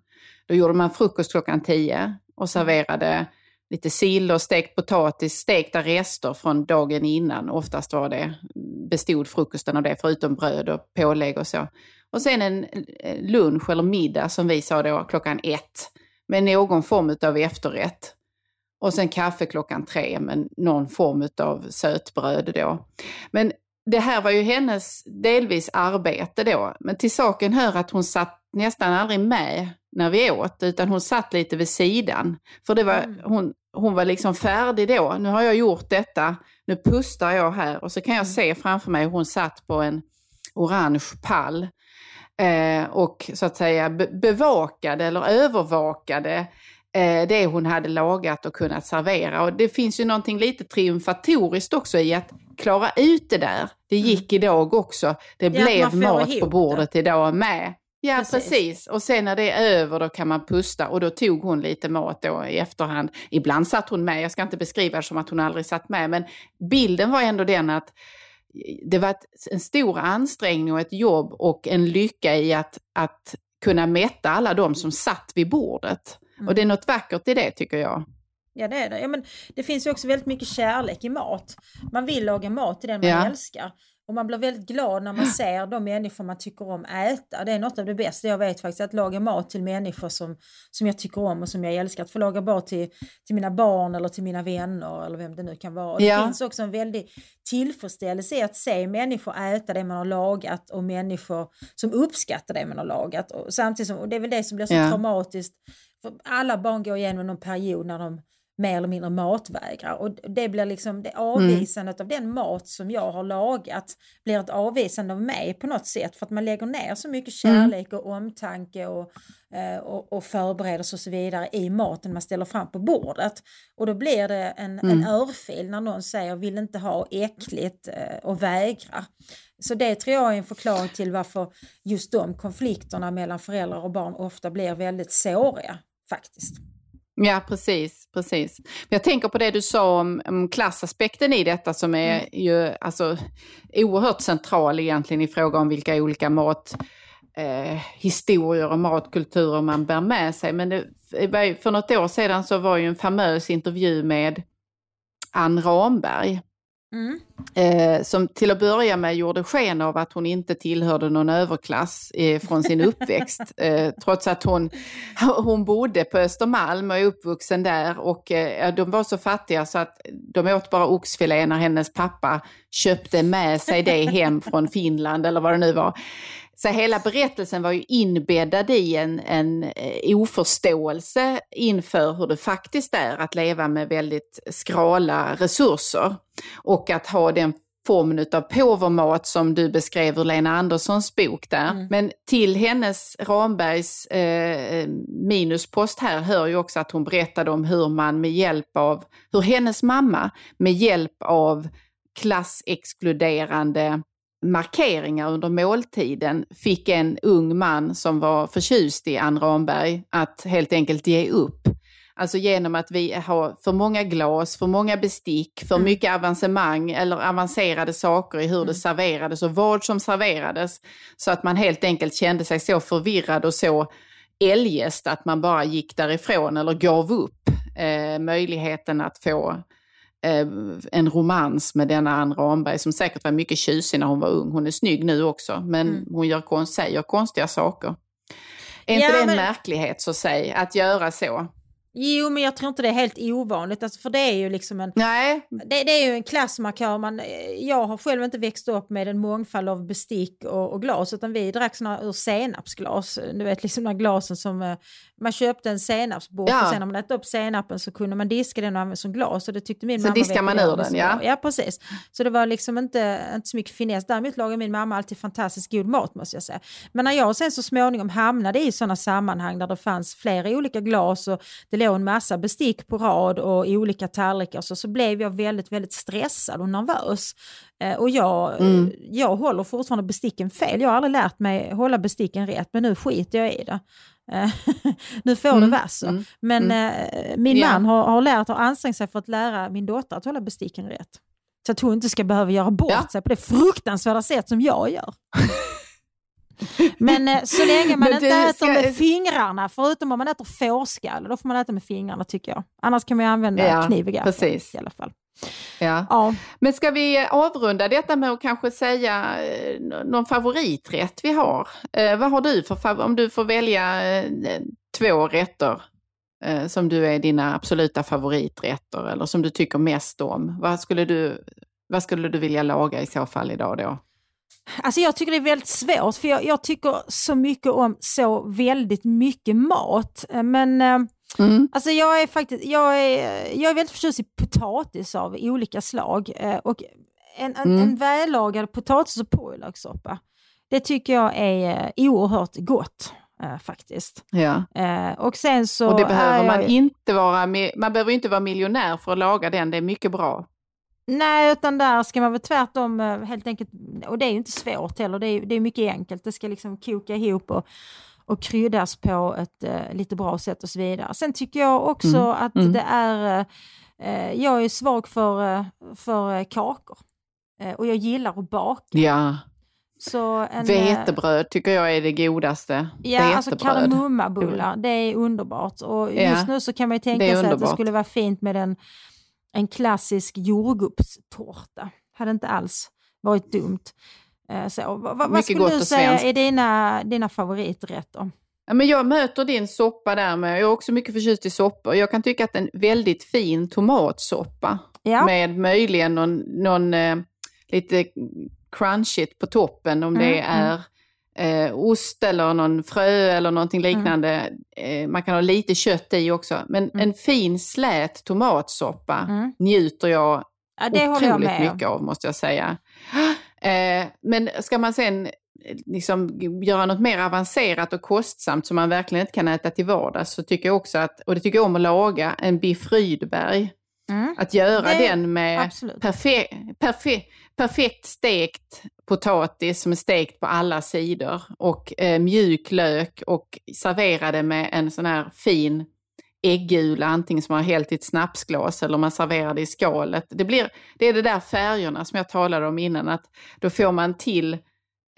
Då gjorde man frukost klockan tio och serverade lite sill och stekt potatis, stekta rester från dagen innan. Oftast var det, bestod frukosten av det, förutom bröd och pålägg och så. Och sen en lunch eller middag som vi sa då klockan ett med någon form av efterrätt. Och sen kaffe klockan tre med någon form av sötbröd då. Men det här var ju hennes delvis arbete då, men till saken hör att hon satt nästan aldrig med när vi åt, utan hon satt lite vid sidan. För det var, mm. hon, hon var liksom färdig då. Nu har jag gjort detta, nu pustar jag här och så kan jag mm. se framför mig hur hon satt på en orange pall eh, och så att säga bevakade eller övervakade eh, det hon hade lagat och kunnat servera. Och det finns ju någonting lite triumfatoriskt också i att klara ut det där. Det mm. gick idag också. Det ja, blev mat på bordet det. idag med. Ja, precis. precis. Och sen när det är över då kan man pusta och då tog hon lite mat då i efterhand. Ibland satt hon med, jag ska inte beskriva det som att hon aldrig satt med, men bilden var ändå den att det var en stor ansträngning och ett jobb och en lycka i att, att kunna mätta alla de som satt vid bordet. Mm. Och det är något vackert i det tycker jag. Ja det är det. Ja, men det finns ju också väldigt mycket kärlek i mat. Man vill laga mat till den man ja. älskar. Och man blir väldigt glad när man ser de människor man tycker om äta. Det är något av det bästa jag vet faktiskt, att laga mat till människor som, som jag tycker om och som jag älskar. Att få laga mat till, till mina barn eller till mina vänner eller vem det nu kan vara. Ja. Det finns också en väldig tillfredsställelse i att se människor äta det man har lagat och människor som uppskattar det man har lagat. Och samtidigt som, och det är väl det som blir så ja. traumatiskt. För alla barn går igenom någon period när de mer eller mindre matvägrar. Och det blir liksom det avvisandet mm. av den mat som jag har lagat blir ett avvisande av mig på något sätt för att man lägger ner så mycket mm. kärlek mm. och omtanke och, eh, och, och förberedelse och så vidare i maten man ställer fram på bordet. Och då blir det en, mm. en örfil när någon säger vill inte ha äckligt eh, och vägrar. Så det tror jag är en förklaring till varför just de konflikterna mellan föräldrar och barn ofta blir väldigt såriga faktiskt. Ja, precis. precis. Jag tänker på det du sa om, om klassaspekten i detta som är mm. ju alltså, oerhört central egentligen i fråga om vilka olika mathistorier eh, och matkulturer man bär med sig. Men det, för något år sedan så var ju en famös intervju med Ann Ramberg Mm. Eh, som till att börja med gjorde sken av att hon inte tillhörde någon överklass eh, från sin uppväxt. eh, trots att hon, hon bodde på Östermalm och är uppvuxen där. Och eh, de var så fattiga så att de åt bara oxfilé när hennes pappa köpte med sig det hem från Finland eller vad det nu var. Så hela berättelsen var ju inbäddad i en, en eh, oförståelse inför hur det faktiskt är att leva med väldigt skrala resurser. Och att ha den formen av påvermat som du beskrev ur Lena Anderssons bok där. Mm. Men till hennes, Rambergs eh, minuspost här hör ju också att hon berättade om hur man med hjälp av, hur hennes mamma med hjälp av klassexkluderande markeringar under måltiden fick en ung man som var förtjust i Ann Ramberg att helt enkelt ge upp. Alltså genom att vi har för många glas, för många bestick, för mm. mycket avancemang eller avancerade saker i hur mm. det serverades och vad som serverades. Så att man helt enkelt kände sig så förvirrad och så eljest att man bara gick därifrån eller gav upp eh, möjligheten att få en romans med denna Ann Ramberg som säkert var mycket tjusig när hon var ung. Hon är snygg nu också, men mm. hon gör konst, säger konstiga saker. Är ja, inte det en men... märklighet så säg, att göra så? Jo, men jag tror inte det är helt ovanligt, alltså, för det är ju liksom en, Nej. Det, det är ju en klassmarkör. Man, jag har själv inte växt upp med en mångfald av bestick och, och glas, utan vi drack såna ur senapsglas. Du vet, liksom de glasen som eh, man köpte en senapsburk ja. och sen när man äter upp senapen så kunde man diska den och använda som glas och det tyckte min så mamma. Diskar man ur den, ja. Ja, precis. Så det var liksom inte, inte så mycket finess. Däremot lagade min mamma alltid fantastiskt god mat måste jag säga. Men när jag sen så småningom hamnade i sådana sammanhang där det fanns flera olika glas och det låg en massa bestick på rad och olika tallrikar så, så blev jag väldigt, väldigt stressad och nervös. Eh, och jag, mm. jag håller fortfarande besticken fel. Jag har aldrig lärt mig hålla besticken rätt men nu skiter jag i det. Eh, nu får mm. det vara så. Mm. Men mm. Eh, min yeah. man har, har lärt och ansträngt sig för att lära min dotter att hålla besticken rätt. Så att hon inte ska behöva göra bort ja. sig på det fruktansvärda sätt som jag gör. Men eh, så länge man inte äter ska... med fingrarna, förutom om man äter fårskalle, då får man äta med fingrarna tycker jag. Annars kan man använda ja, kniv gaffel i alla fall. Ja. ja. Men ska vi avrunda detta med att kanske säga eh, någon favoriträtt vi har? Eh, vad har du för om du får välja eh, två rätter eh, som du är dina absoluta favoriträtter eller som du tycker mest om. Vad skulle du, vad skulle du vilja laga i så fall idag då? Alltså jag tycker det är väldigt svårt för jag, jag tycker så mycket om så väldigt mycket mat. Eh, men eh, mm. alltså jag är faktiskt jag är, jag är väldigt förtjust i potatis av olika slag. Eh, och en, en, mm. en vällagad potatis och purjolökssoppa. Det tycker jag är oerhört gott eh, faktiskt. Ja. Eh, och sen så Och det behöver man jag, inte vara, man behöver inte vara miljonär för att laga den, det är mycket bra. Nej, utan där ska man väl tvärtom eh, helt enkelt, och det är ju inte svårt heller, det är, det är mycket enkelt. Det ska liksom koka ihop och, och kryddas på ett eh, lite bra sätt och så vidare. Sen tycker jag också Mm, att mm. det är, eh, eh, jag är svag för, eh, för kakor. Eh, och jag gillar att baka. Ja, Så en, vetebröd tycker jag är det godaste. Ja, alltså kardemummabullar, det är underbart. Och Ja, just nu så kan man ju tänka sig att det skulle vara fint med en, en klassisk jordgubbstårta. Hade inte alls varit dumt. Eh, Så, vad, vad- skulle du säga är dina, dina favoriträtter? Ja, men jag möter din soppa där med, jag är också mycket förtjust i soppor. Jag kan tycka att en väldigt fin tomatsoppa Ja, med möjligen någon, någon eh, lite crunchigt på toppen om det Mm, är eh, ost eller någon frö eller någonting liknande. Eh, man kan ha lite kött i också. Men Mm. en fin slät tomatsoppa Mm. njuter jag ja det håller jag otroligt med mycket av måste jag säga. Eh, men ska man sen eh, liksom göra något mer avancerat och kostsamt som man verkligen inte kan äta till vardags så tycker jag också att, och det tycker jag om att laga, en biff Rydberg. Mm. Att göra Det- den med perfekt, perfekt, perfekt stekt potatis som är stekt på alla sidor och eh, mjuk lök och servera det med en sån här fin äggula, antingen som man har hällt i ett snapsglas eller man serverar det i skalet. Det, blir, det är det där färgerna som jag talade om innan, att då får man till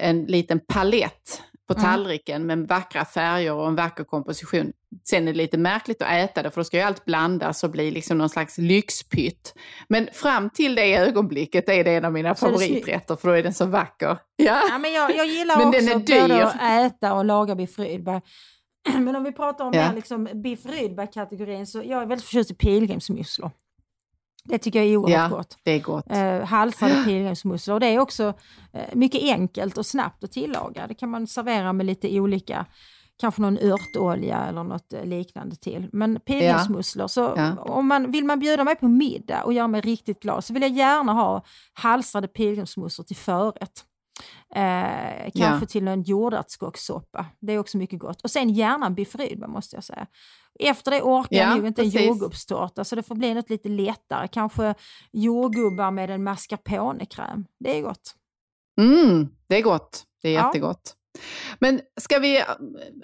en liten palett på Mm. tallriken med vackra färger och en vacker komposition. Sen är det lite märkligt att äta det för då ska ju allt blandas och bli liksom någon slags lyxpytt. Men fram till det ögonblicket är det en av mina Så favoriträtter för då är den så vacker. Ja. Ja, men jag, jag gillar Men också både att äta och laga biff Rydberg. Men om vi pratar om Ja. mer liksom biff Rydberg-kategorin så jag är väldigt förtjust i pilgrimsmusslor. Det tycker jag är oerhört Ja, gott. det är gott. Eh, halsade pilgrimsmusslor. Och det är också eh, mycket enkelt och snabbt att tillaga. Det kan man servera med lite olika, kanske någon örtolja eller något eh, liknande till. Men pilgrimsmusslor, så Ja. om man, vill man bjuda mig på middag och göra mig riktigt glad så vill jag gärna ha halsade pilgrimsmusslor till förrätt. Eh, kanske Ja. till en jordärtskockssoppa. Det är också mycket gott. Och sen gärna en biff Rydberg måste jag säga. Efter det orkar jag Ja, nog inte en jordgubbstårta så det får bli något lite lättare. Kanske jordgubbar med en mascarponekräm. Det är gott. Mm, det är gott. Det är Ja. jättegott. Men ska vi äh,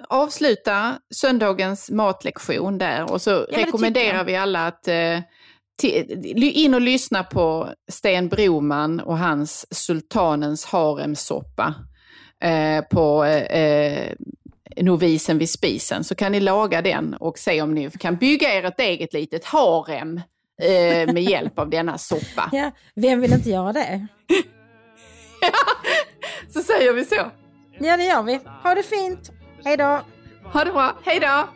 avsluta söndagens matlektion där och så tycker rekommenderar vi alla att eh, in och lyssna på Sten Broman och hans Sultanens haremsoppa eh, på eh, Novisen vid spisen så kan ni laga den och se om ni kan bygga er ett eget litet harem eh, med hjälp av denna soppa. Ja, vem vill inte göra det? Så säger vi så. Ja, det gör vi. Ha det fint. Hej då. Ha det bra, hej då!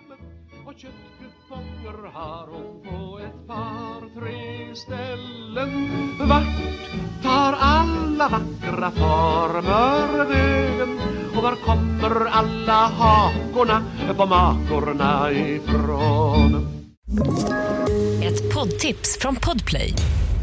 Och köttkuponger har hon på ett par, tre ställen Vart tar alla vackra former vägen? Och var kommer alla hakorna på makorna ifrån? Ett poddtips från Podplay.